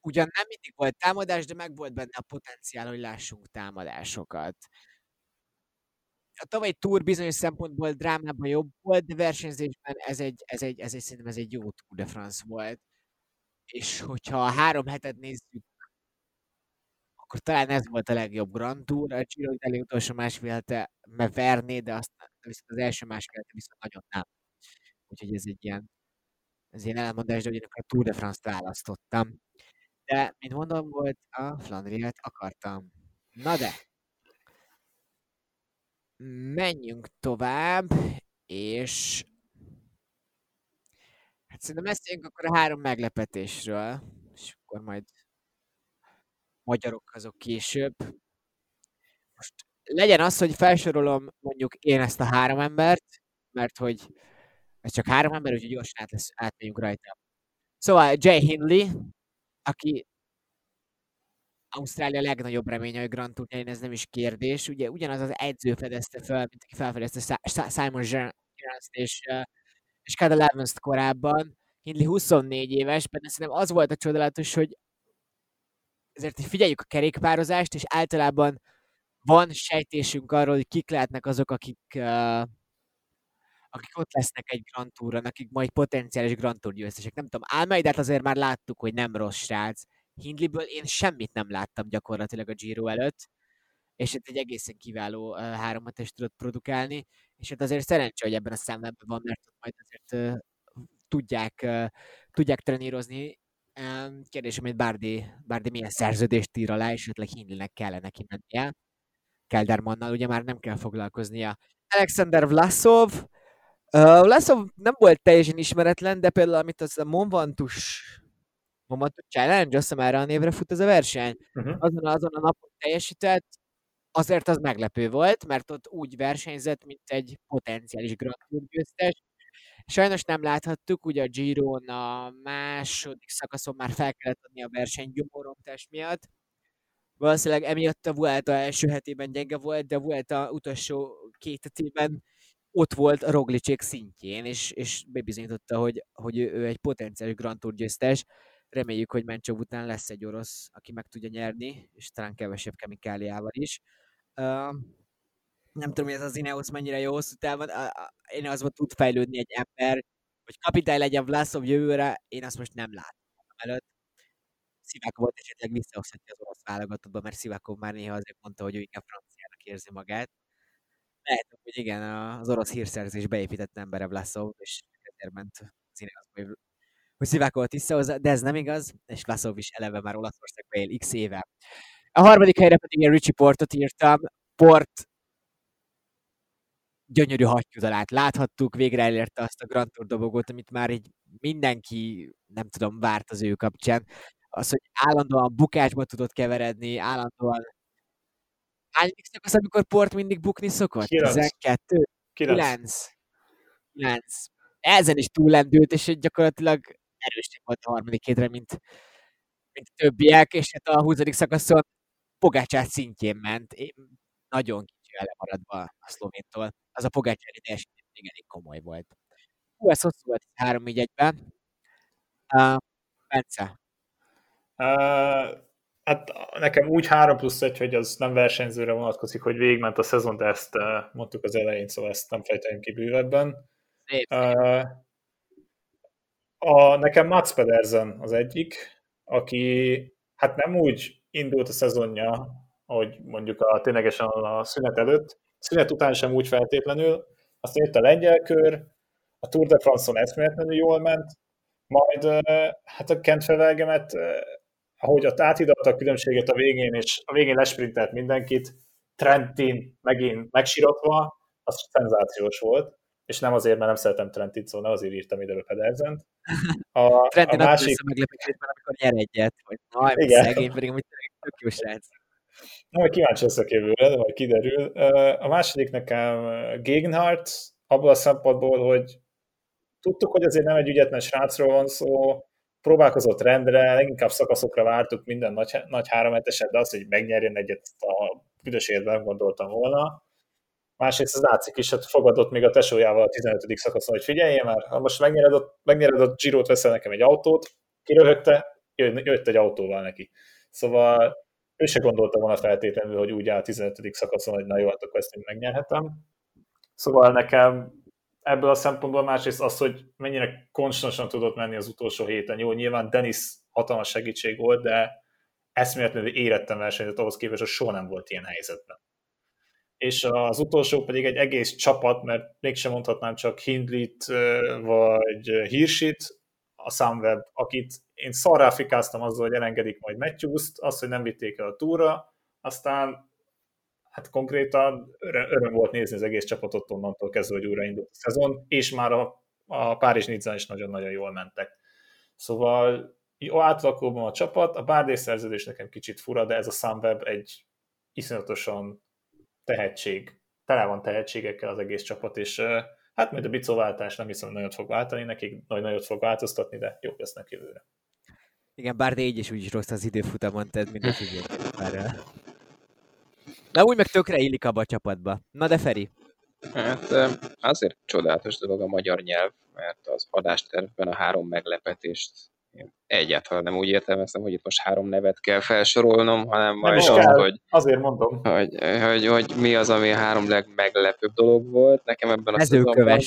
ugyan nem mindig volt támadás, de meg volt benne a potenciál, hogy lássunk támadásokat. A tavalyi túr bizonyos szempontból drámában jobb volt, de versenyzésben ez egy, ez egy, ez egy, szerintem ez egy jó Tour de France volt. És hogyha a három hetet nézzük akkor talán ez volt a legjobb Grand Tour. A Giro utolsó másfél hete verné, de azt viszont az első másfél viszont nagyon nem. Úgyhogy ez egy ilyen, ez ilyen elmondás, de ugyanakkor a Tour de France-t választottam. De, mint mondom, volt a Flandriát akartam. Na de, menjünk tovább, és hát szerintem beszéljünk akkor a három meglepetésről, és akkor majd magyarok azok később. Most legyen az, hogy felsorolom mondjuk én ezt a három embert, mert hogy ez csak három ember, úgyhogy gyorsan át lesz, átmegyünk rajta. Szóval Jay Hindley, aki Ausztrália legnagyobb reménye, hogy Grand Tour ez nem is kérdés. Ugye ugyanaz az edző fedezte fel, mint aki felfedezte Simon Gerrans és, és Cadel evans korábban. Hindley 24 éves, de szerintem az volt a csodálatos, hogy ezért figyeljük a kerékpározást, és általában van sejtésünk arról, hogy kik lehetnek azok, akik, uh, akik ott lesznek egy Grand Touron, akik majd potenciális Grand Tour győztesek. Nem tudom, Almeidát azért már láttuk, hogy nem rossz srác. Hindleyből én semmit nem láttam gyakorlatilag a Giro előtt, és itt egy egészen kiváló uh, háromat tudott produkálni, és hát azért szerencsé, hogy ebben a számlában van, mert majd azért uh, tudják, uh, tudják trenírozni. Um, kérdés, hogy Bárdi, Bárdi milyen szerződést ír alá, és esetleg Hindleynek kellene kimennie. Keldermannal ugye már nem kell foglalkoznia. Alexander Vlasov, uh, Vlasov nem volt teljesen ismeretlen, de például amit az a Monvantus Monvantus Challenge, azt hiszem erre a névre fut ez a verseny, uh-huh. azon, azon a napon teljesített, azért az meglepő volt, mert ott úgy versenyzett, mint egy potenciális Grand Tour győztes. Sajnos nem láthattuk, ugye a Giron a második szakaszon már fel kellett adni a verseny gyomorontás miatt, valószínűleg emiatt a Vuelta első hetében gyenge volt, de Vuelta utolsó két hetében ott volt a Roglicsék szintjén, és, és bebizonyította, hogy, hogy ő, ő egy potenciális Grand Tour győztes. Reméljük, hogy Mencsov után lesz egy orosz, aki meg tudja nyerni, és talán kevesebb kemikáliával is. Uh, nem tudom, hogy ez az Ineos mennyire jó hosszú távon. Uh, én az tud fejlődni egy ember, hogy kapitány legyen Vlasov jövőre, én azt most nem látom előtt Szivákov esetleg visszahozhatja az orosz válogatottba, mert Szivákov már néha azért mondta, hogy ő inkább franciának érzi magát. Lehet, hogy igen, az orosz hírszerzés beépített embere Vlasov, és ezért ment az hogy, hogy Szivákovot visszahozza, de ez nem igaz, és Vlasov is eleve már Olaszországba él x éve. A harmadik helyre pedig én Richie Portot írtam. Port gyönyörű hattyúdalát láthattuk, végre elérte azt a Grand Tour dobogót, amit már így mindenki, nem tudom, várt az ő kapcsán az, hogy állandóan bukásba tudott keveredni, állandóan Hány szakasz, amikor Port mindig bukni szokott? 12? 9. 9. Ezen is túllendült, és gyakorlatilag erősebb volt a harmadik hétre, mint, mint a többiek, és hát a 20. szakaszon Pogácsát szintjén ment. Én nagyon kicsi elemaradva a szlovéntól. Az a Pogácsári teljesítmény még elég komoly volt. Hú, ez hosszú volt 3-4-1-ben. Uh, Bence, Uh, hát nekem úgy 3 plusz 1, hogy az nem versenyzőre vonatkozik, hogy végigment a szezon, de ezt uh, mondtuk az elején, szóval ezt nem fejteljünk ki bővebben. Uh, a, nekem Mats Pedersen az egyik, aki hát nem úgy indult a szezonja, hogy mondjuk a, ténylegesen a szünet előtt, szünet után sem úgy feltétlenül, aztán jött a lengyel kör, a Tour de France-on eszméletlenül jól ment, majd hát a Kent ahogy ott átidalta a különbséget a végén, és a végén lesprintelt mindenkit, Trentin megint megsirotva, az szenzációs volt, és nem azért, mert nem szeretem Trentit, szóval nem azért írtam ide a Pedersent. A, Trentin a másik... meglepetésben, amikor nyer egyet, hogy na, Igen. szegény, pedig hogy tök jó srác. Na, majd kíváncsi leszek jövőre, de majd kiderül. A második nekem Gegenhardt, abból a szempontból, hogy tudtuk, hogy azért nem egy ügyetlen srácról van szó, próbálkozott rendre, leginkább szakaszokra vártuk minden nagy, nagy három eset, de az, hogy megnyerjen egyet a büdös életben gondoltam volna. Másrészt az látszik is, hogy fogadott még a tesójával a 15. szakaszon, hogy figyelje már, ha most megnyered a, megnyered a Giro-t, veszel nekem egy autót, kiröhögte, jött egy autóval neki. Szóval ő se gondolta volna feltétlenül, hogy úgy áll a 15. szakaszon, hogy na jó, hát akkor ezt én megnyerhetem. Szóval nekem ebből a szempontból, másrészt az, hogy mennyire konstantosan tudott menni az utolsó héten. Jó, nyilván Dennis hatalmas segítség volt, de eszméletlenül érettem versenyzett ahhoz képest, hogy soha nem volt ilyen helyzetben. És az utolsó pedig egy egész csapat, mert mégsem mondhatnám csak Hindlit vagy Hirsit, a Sunweb, akit én szarrá fikáztam azzal, hogy elengedik majd Matthews-t, azt, hogy nem vitték el a túra, aztán hát konkrétan öröm volt nézni az egész csapatot onnantól kezdve, hogy újraindult a szezon, és már a, a Párizs Nizzán is nagyon-nagyon jól mentek. Szóval jó átlakulban a csapat, a bárdés szerződés nekem kicsit fura, de ez a Sunweb egy iszonyatosan tehetség, tele van tehetségekkel az egész csapat, és hát majd a bicóváltás nem hiszem, hogy nagyot fog váltani nekik, nagy nagyot fog változtatni, de jó lesznek jövőre. Igen, bár de így is úgyis rossz az időfutamon, tehát mindegy figyelj. Na úgy meg tökre illik abba a csapatba. Na de Feri. Hát azért csodálatos dolog a magyar nyelv, mert az adástervben a három meglepetést én egyáltalán nem úgy értelmeztem, hogy itt most három nevet kell felsorolnom, hanem majd is az, kell. hogy, Azért mondom. hogy, hogy, hogy, mi az, ami a három legmeglepőbb dolog volt nekem ebben a szezonban.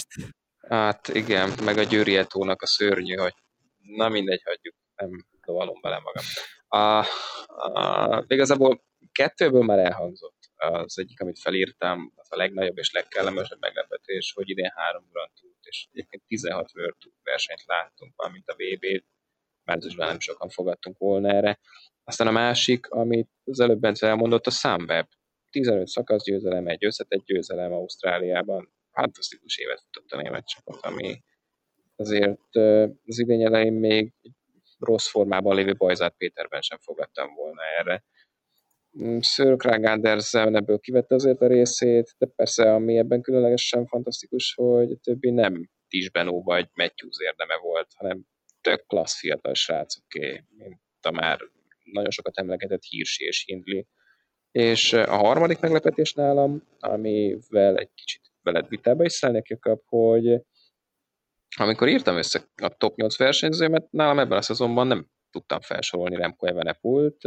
Hát igen, meg a Győri a szörnyű, hogy na mindegy, hagyjuk, nem dovalom bele magam. A, a, igazából kettőből már elhangzott. Az egyik, amit felírtam, az a legnagyobb és legkellemesebb meglepetés, hogy idén három Grand Tour és egyébként 16 World Tour versenyt láttunk, valamint a VB, márciusban nem sokan fogadtunk volna erre. Aztán a másik, amit az előbb Bence elmondott, a Sunweb. 15 szakasz győzelem, egy összetett győzelem Ausztráliában. Fantasztikus évet futott a német csapat, ami azért az idény elején még rossz formában lévő Bajzát Péterben sem fogadtam volna erre. Mm, Sir Craig Andersen ebből kivette azért a részét, de persze ami ebben különlegesen fantasztikus, hogy a többi nem Tisbenó vagy Matthews érdeme volt, hanem tök klassz fiatal srácoké, mint a már nagyon sokat emlegetett Hirsi és Hindley. És a harmadik meglepetés nálam, amivel egy kicsit veled vitába is szállnék, Jakab, hogy amikor írtam össze a top 8 versenyzőmet, nálam ebben a szezonban nem tudtam felsorolni Remco Evenepult,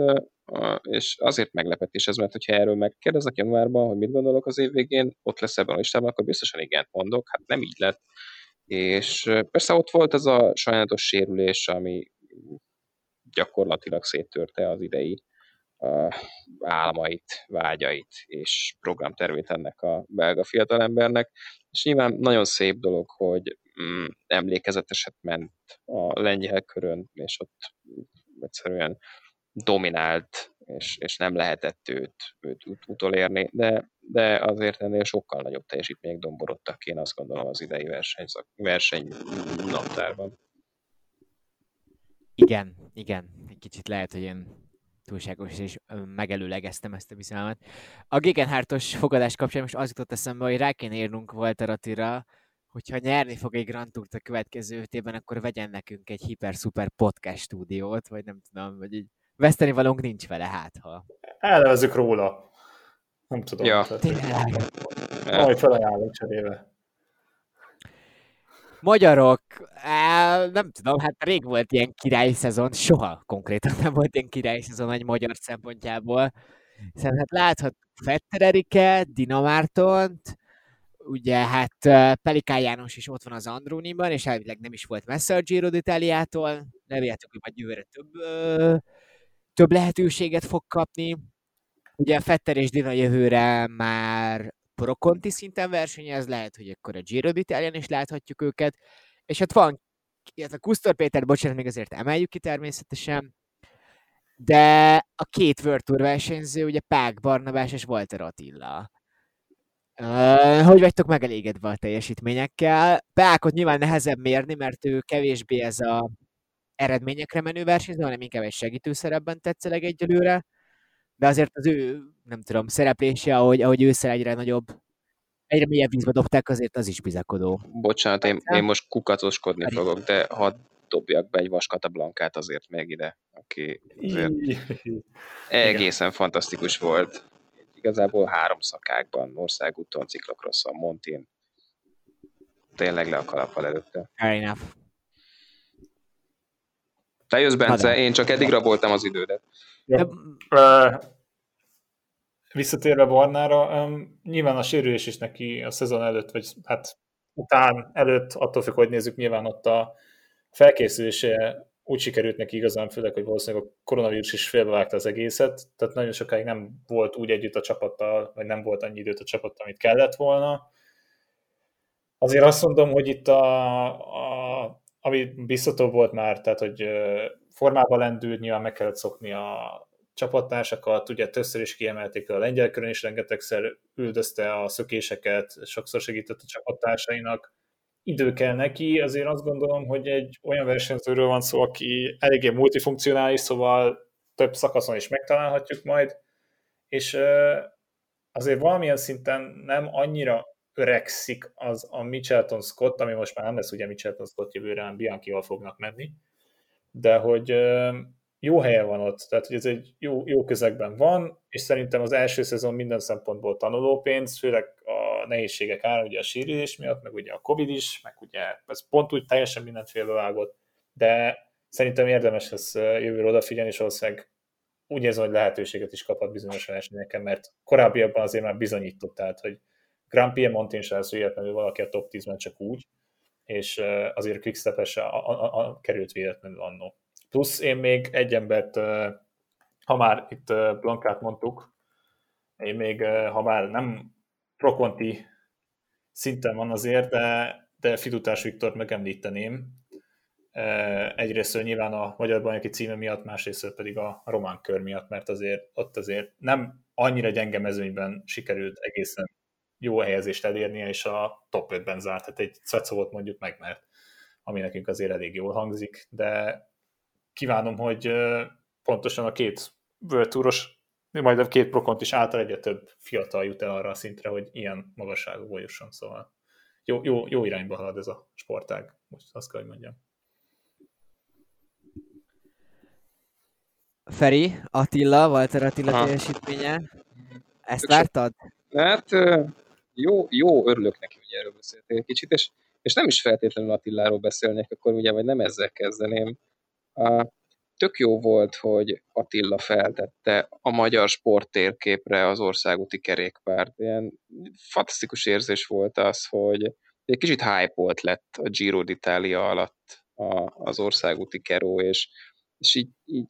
és azért meglepetés ez, mert hogyha erről megkérdeznek januárban, hogy mit gondolok az év végén, ott lesz ebben a listában, akkor biztosan igent mondok, hát nem így lett. És persze ott volt ez a sajnálatos sérülés, ami gyakorlatilag széttörte az idei álmait, vágyait és programtervét ennek a belga fiatalembernek. És nyilván nagyon szép dolog, hogy mm, emlékezeteset ment a lengyel körön, és ott egyszerűen dominált, és, és nem lehetett őt, őt ut- utolérni, de, de azért ennél sokkal nagyobb teljesítmények domborodtak én azt gondolom az idei verseny, verseny naptárban. Igen, igen. Egy kicsit lehet, hogy én túlságos és megelőlegeztem ezt a bizalmat. A Gegenhártos fogadás kapcsán most az jutott eszembe, hogy rá kéne írnunk Walter Attira, hogyha nyerni fog egy Grand Tourt a következő öt évben, akkor vegyen nekünk egy hiper-szuper podcast stúdiót, vagy nem tudom, vagy így veszteni valónk nincs vele, hát ha. Elnevezzük róla. Nem tudom. Ja. Tényleg. Majd felajánlok cserébe. Magyarok, á, nem tudom, hát rég volt ilyen királyi szezon, soha konkrétan nem volt ilyen királyi szezon egy magyar szempontjából. Hiszen hát láthat Fetter Erike, Dina Mártont, ugye hát Pelikán János is ott van az Andróniban, és elvileg nem is volt messze a Giro d'Italiától, remélhetők, hogy majd jövőre több, ö, több lehetőséget fog kapni. Ugye Fetter és Dina jövőre már Proconti szinten versenyez, lehet, hogy akkor a Giro d'Italián is láthatjuk őket, és hát van, illetve Kusztor Péter, bocsánat, még azért emeljük ki természetesen, de a két World Tour versenyző, ugye Pák Barnabás és Walter Attila. Uh, hogy vagytok megelégedve a teljesítményekkel? Pákot nyilván nehezebb mérni, mert ő kevésbé ez a eredményekre menő versenyző, hanem inkább egy segítő szerepben tetszeleg egyelőre, de azért az ő, nem tudom, szereplése, ahogy, ahogy ősszel egyre nagyobb, egyre mélyebb vízbe dobták, azért az is bizakodó. Bocsánat, én, én most kukatoskodni fogok, de hadd dobjak be egy vaskata blankát azért még ide, aki azért egészen fantasztikus volt. Igazából három szakákban, országúton, ciklokrosszon, Montin. Tényleg le a kalappal előtte. Fair enough. Te jössz, Bence, de. én csak eddig raboltam az idődet. De, Ö, Visszatérve Barnára, um, nyilván a sérülés is neki a szezon előtt, vagy hát után előtt, attól függ, hogy nézzük, nyilván ott a felkészülése úgy sikerült neki igazán, főleg, hogy valószínűleg a koronavírus is félbevágta az egészet, tehát nagyon sokáig nem volt úgy együtt a csapattal, vagy nem volt annyi időt a csapattal, amit kellett volna. Azért azt mondom, hogy itt a, a ami biztató volt már, tehát hogy ö, formában lendült, nyilván meg kellett szokni a csapattársakat, ugye többször is kiemelték a lengyel körön is, rengetegszer üldözte a szökéseket, sokszor segített a csapattársainak. Idő kell neki, azért azt gondolom, hogy egy olyan versenyzőről van szó, aki eléggé multifunkcionális, szóval több szakaszon is megtalálhatjuk majd, és azért valamilyen szinten nem annyira öregszik az a Michelton Scott, ami most már nem lesz ugye Michelton Scott jövőre, hanem Bianchival fognak menni. de hogy jó helye van ott, tehát hogy ez egy jó, jó közegben van, és szerintem az első szezon minden szempontból tanulópénz, főleg a nehézségek ára, ugye a sérülés miatt, meg ugye a Covid is, meg ugye ez pont úgy teljesen mindent félbevágott, de szerintem érdemes lesz jövőre odafigyelni, és valószínűleg úgy érzem, hogy lehetőséget is kaphat bizonyos versenyeken, mert korábbiakban azért már bizonyított, tehát, hogy Grand Piemontin sem lesz véletlenül valaki a top 10-ben csak úgy, és azért quickstep a, a, a, került véletlenül annó. Plusz én még egy embert, ha már itt Blankát mondtuk, én még, ha már nem prokonti szinten van azért, de, de Fidutás Viktor megemlíteném. Egyrészt nyilván a magyar bajnoki címe miatt, másrészt pedig a román kör miatt, mert azért ott azért nem annyira gyenge mezőnyben sikerült egészen jó helyezést elérnie, és a top 5-ben zárt. Tehát egy Szecovot mondjuk megmert, ami nekünk azért elég jól hangzik, de kívánom, hogy pontosan a két World Touros, majd a két prokont is által egyre több fiatal jut el arra a szintre, hogy ilyen magasságú jusson, szóval jó, jó, jó irányba halad ez a sportág, most azt kell, hogy mondjam. Feri, Attila, Walter Attila teljesítménye. Ezt vártad? Hát jó, jó, örülök neki, hogy erről beszéltél egy kicsit, és, és nem is feltétlenül Attiláról beszélnék, akkor ugye, vagy nem ezzel kezdeném. Tök jó volt, hogy Attila feltette a magyar sporttérképre az országúti kerékpárt. Ilyen fantasztikus érzés volt az, hogy egy kicsit hype lett a Giro d'Italia alatt a, az országúti keró, és, és így, így,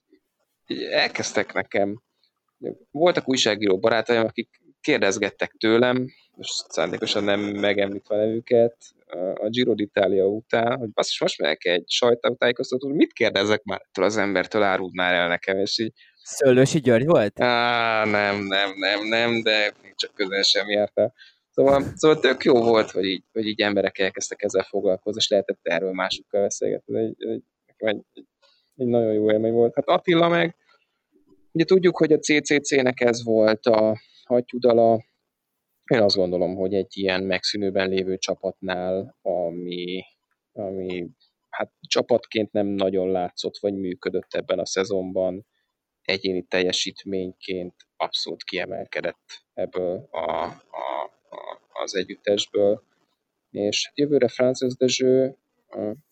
így elkezdtek nekem voltak újságíró barátaim, akik kérdezgettek tőlem, most szándékosan nem megemlítve nevüket, a Giro d'Italia után, hogy basszus, most megyek egy sajtótájékoztató, mit kérdezek már ettől az embertől, áruld már el nekem, és így Szőlősi György volt? Á, nem, nem, nem, nem, de még csak közel sem jártál. Szóval, szóval tök jó volt, hogy így, hogy így emberek elkezdtek ezzel foglalkozni, és lehetett erről másokkal beszélgetni. Egy, egy, egy, egy, nagyon jó élmény volt. Hát Attila meg, ugye tudjuk, hogy a CCC-nek ez volt a hattyúdala, én azt gondolom, hogy egy ilyen megszűnőben lévő csapatnál, ami, ami hát csapatként nem nagyon látszott, vagy működött ebben a szezonban, egyéni teljesítményként abszolút kiemelkedett ebből a, a, a, az együttesből. És hát jövőre Francis Dezső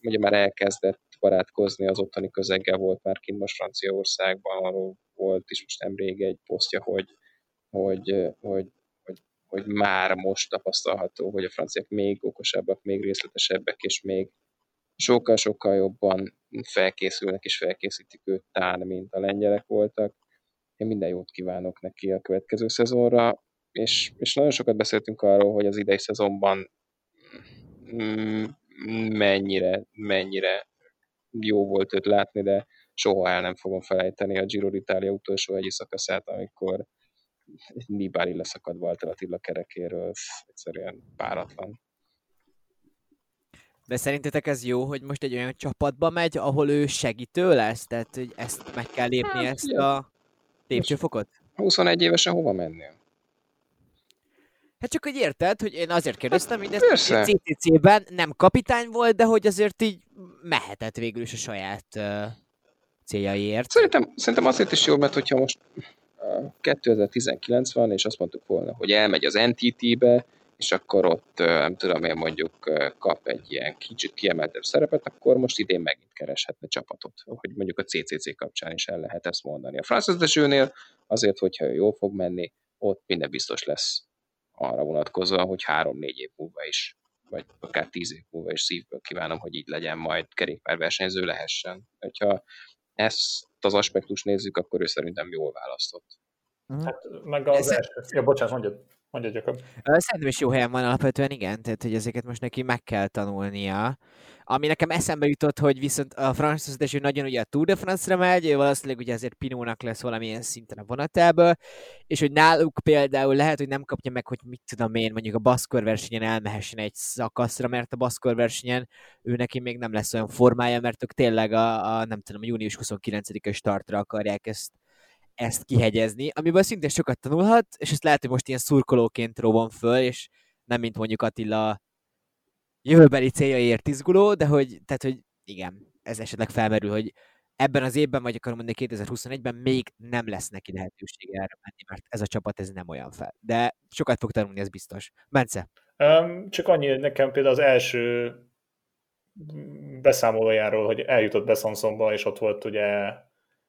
ugye már elkezdett barátkozni az ottani közeggel, volt már kint most Franciaországban, arról volt is most nemrég egy posztja, hogy, hogy, hogy hogy már most tapasztalható, hogy a franciák még okosabbak, még részletesebbek, és még sokkal-sokkal jobban felkészülnek és felkészítik őt tán, mint a lengyelek voltak. Én minden jót kívánok neki a következő szezonra, és, és nagyon sokat beszéltünk arról, hogy az idei szezonban mennyire, mennyire jó volt őt látni, de soha el nem fogom felejteni a Giro d'Italia utolsó egy szakaszát, amikor Nibali leszakad Walter Attila kerekéről, egyszerűen páratlan. De szerintetek ez jó, hogy most egy olyan csapatba megy, ahol ő segítő lesz? Tehát, hogy ezt meg kell lépni, hát, ezt ja. a lépcsőfokot? 21 évesen hova mennél? Hát csak, hogy érted, hogy én azért kérdeztem, hogy ez a CTC-ben nem kapitány volt, de hogy azért így mehetett végül is a saját uh, céljaiért. Szerintem, szerintem azért is jó, mert hogyha most 2019 van, és azt mondtuk volna, hogy elmegy az NTT-be, és akkor ott, nem tudom én mondjuk kap egy ilyen kicsit kiemeltebb szerepet, akkor most idén megint kereshetne csapatot, hogy mondjuk a CCC kapcsán is el lehet ezt mondani. A Francis Dezsőnél azért, hogyha ő jól fog menni, ott minden biztos lesz arra vonatkozóan, hogy három-négy év múlva is, vagy akár tíz év múlva is szívből kívánom, hogy így legyen majd kerékpárversenyző lehessen. Hogyha ezt az aspektust nézzük, akkor ő szerintem jól választott. Mhm. Hát, meg az Ez első. Ja, bocsánat, mondjad. Mondja, Jakob. Szerintem is jó helyen van alapvetően, igen, tehát hogy ezeket most neki meg kell tanulnia. Ami nekem eszembe jutott, hogy viszont a Francis Dezső nagyon ugye a Tour de France-ra megy, ő valószínűleg ugye azért Pinónak lesz valamilyen szinten a vonatából, és hogy náluk például lehet, hogy nem kapja meg, hogy mit tudom én, mondjuk a baszkor versenyen elmehessen egy szakaszra, mert a baszkor versenyen ő neki még nem lesz olyan formája, mert ők tényleg a, a nem tudom, a június 29-es startra akarják ezt ezt kihegyezni, amiből szintén sokat tanulhat, és ezt lehet, hogy most ilyen szurkolóként robom föl, és nem mint mondjuk Attila jövőbeli céljaiért izguló, de hogy, tehát, hogy igen, ez esetleg felmerül, hogy ebben az évben, vagy akarom mondani 2021-ben még nem lesz neki lehetősége erre menni, mert ez a csapat ez nem olyan fel. De sokat fog tanulni, ez biztos. Bence? Csak annyi, nekem például az első beszámolójáról, hogy eljutott Beszanszonba, és ott volt ugye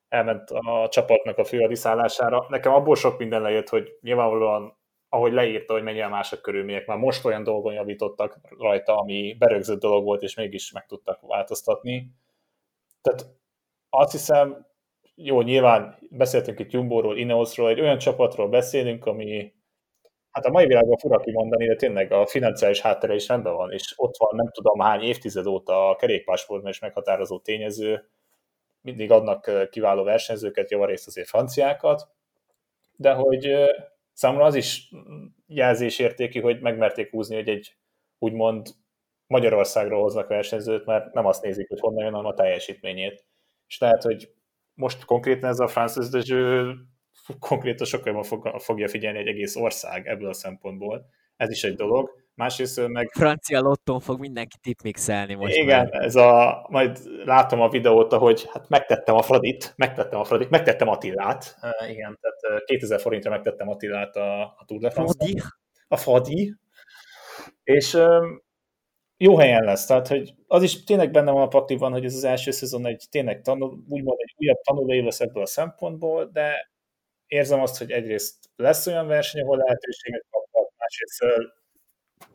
elment a csapatnak a főadiszállására. Nekem abból sok minden lejött, hogy nyilvánvalóan ahogy leírta, hogy mennyire mások körülmények, már most olyan dolgon javítottak rajta, ami berögzött dolog volt, és mégis meg tudtak változtatni. Tehát azt hiszem, jó, nyilván beszéltünk itt Jumbo-ról, Ineosról, egy olyan csapatról beszélünk, ami hát a mai világban fura kimondani, de tényleg a financiális háttere is rendben van, és ott van nem tudom hány évtized óta a kerékpársportban is meghatározó tényező, mindig adnak kiváló versenyzőket, javarészt azért franciákat, de hogy számomra az is jelzésértéki, hogy megmerték húzni, hogy egy úgymond Magyarországról hoznak versenyzőt, mert nem azt nézik, hogy honnan jön a teljesítményét. És lehet, hogy most konkrétan ez a Francis Dezső konkrétan sokkal jobban fogja figyelni egy egész ország ebből a szempontból. Ez is egy dolog. Másrészt meg... Francia lotton fog mindenki tipmixelni most. Igen, már. ez a, majd látom a videót, hogy hát megtettem a Fradit, megtettem a Fradit, megtettem Attillát, uh, igen, tehát 2000 forintra megtettem Attillát a, a Tour de france Fradi? A Fradi. És um, jó helyen lesz, tehát hogy az is tényleg benne van a pakliban, hogy ez az első szezon egy tényleg tanul, úgymond egy újabb tanulói lesz ebből a szempontból, de érzem azt, hogy egyrészt lesz olyan verseny, ahol lehetőséget kaphat, másrészt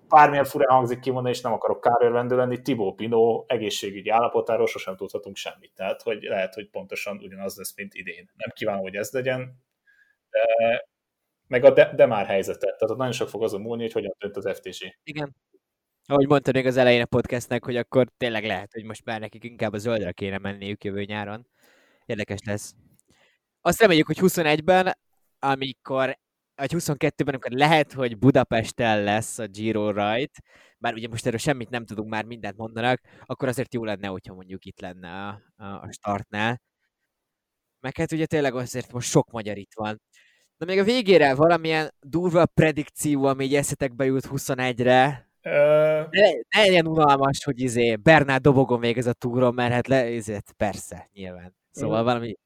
bármilyen furán hangzik kimondani, és nem akarok kárőrvendő lenni, Tibó Pino egészségügyi állapotáról sosem tudhatunk semmit. Tehát, hogy lehet, hogy pontosan ugyanaz lesz, mint idén. Nem kívánom, hogy ez legyen, de meg a de, de már helyzetet. Tehát ott nagyon sok fog azon múlni, hogy hogyan dönt az FTC. Igen. Ahogy mondtad még az elején a podcastnek, hogy akkor tényleg lehet, hogy most már nekik inkább a zöldre kéne menniük jövő nyáron. Érdekes lesz. Azt reméljük, hogy 21-ben, amikor vagy 22-ben, amikor lehet, hogy Budapesten lesz a Giro rajt, bár ugye most erről semmit nem tudunk, már mindent mondanak, akkor azért jó lenne, hogyha mondjuk itt lenne a, a, a startnál. Meg hát ugye tényleg azért most sok magyar itt van. Na még a végére valamilyen durva predikció, ami így eszetekbe jut 21-re, Uh... Ne, ne legyen unalmas, hogy izé Bernát dobogon végez a túron, mert hát le, izé, persze, nyilván. Szóval uh... valami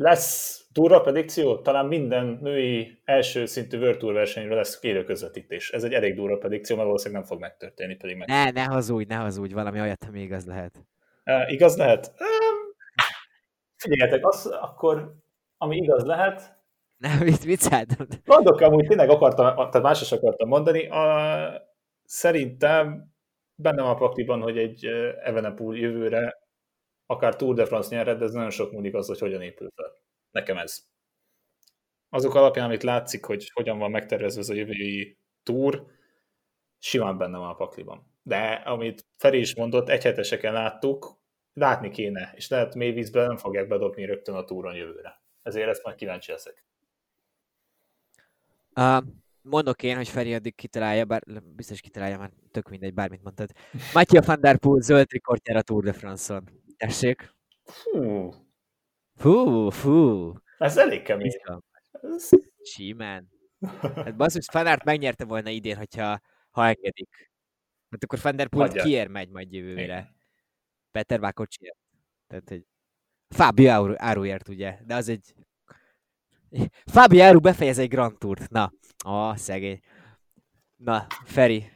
lesz durva predikció? Talán minden női első szintű World Tour versenyről lesz élő közvetítés. Ez egy elég durva predikció, mert valószínűleg nem fog megtörténni. Pedig meg... Ne, ne hazudj, ne hazudj, valami olyat, ami igaz lehet. Uh, igaz lehet? Uh, figyeljetek, az akkor, ami igaz lehet, nem, mit vicceltem. Mondok, amúgy tényleg akartam, tehát más is akartam mondani. A, szerintem bennem a pakliban, hogy egy Evenepoel jövőre akár Tour de France nyered, de ez nagyon sok múlik az, hogy hogyan épül fel. Nekem ez. Azok alapján, amit látszik, hogy hogyan van megtervezve ez a jövői túr, simán benne van a pakliban. De amit Feri is mondott, egyheteseken láttuk, látni kéne, és lehet mély vízben nem fogják bedobni rögtön a túron jövőre. Ezért ezt majd kíváncsi leszek. Uh, mondok én, hogy Feri addig kitalálja, bár biztos kitalálja, már tök mindegy, bármit mondtad. Mattia van der Poel zöld rekordjára a Tour de France-on. Tessék. Fú. Fú, fú. Ez elég kemény. Simán. Hát basszus, Fanárt megnyerte volna idén, hogyha ha engedik. Hát akkor Van der Poel kiér megy majd jövőre. Peter Bakocsiért. Tehát, hogy Fábio Áruért, ugye, de az egy... Fábio Áru befejez egy Grand Tourt. Na, a szegény. Na, Feri,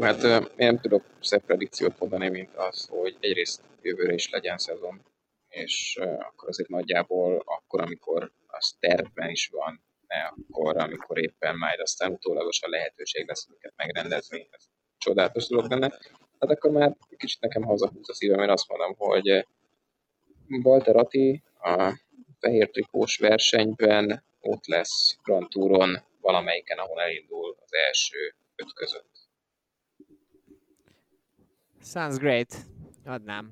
Hát én nem tudok szebb predikciót mondani, mint az, hogy egyrészt jövőre is legyen szezon, és akkor azért nagyjából akkor, amikor az tervben is van, ne akkor, amikor éppen majd aztán utólagosan lehetőség lesz őket megrendezni, ez csodálatos dolog lenne. Hát akkor már kicsit nekem hazahúz a szívem, mert azt mondom, hogy Walter Atti a fehér trikós versenyben ott lesz Grand Touron valamelyiken, ahol elindul az első öt között. Sounds great. Adnám.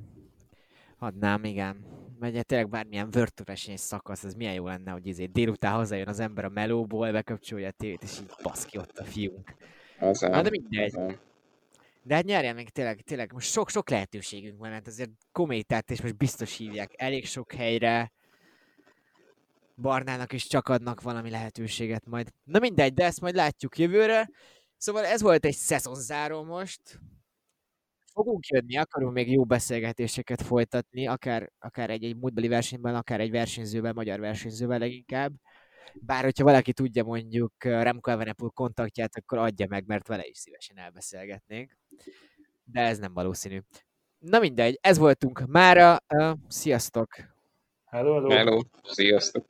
Adnám, igen. Megy tényleg bármilyen vörtúres szakasz, ez milyen jó lenne, hogy izé délután hazajön az ember a melóból, bekapcsolja a tévét, és így baszki ott a fiunk. Az Na, de mindegy. De hát nyerjen meg tényleg, tényleg most sok-sok lehetőségünk van, hát azért kométát és most biztos hívják elég sok helyre. Barnának is csak adnak valami lehetőséget majd. Na mindegy, de ezt majd látjuk jövőre. Szóval ez volt egy szezonzáró most fogunk jönni, akarunk még jó beszélgetéseket folytatni, akár, akár egy, egy múltbeli versenyben, akár egy versenyzővel, magyar versenyzővel leginkább. Bár, hogyha valaki tudja mondjuk Remco Evenepoel kontaktját, akkor adja meg, mert vele is szívesen elbeszélgetnénk. De ez nem valószínű. Na mindegy, ez voltunk mára. Uh, sziasztok! Hello, hello. Hello, sziasztok!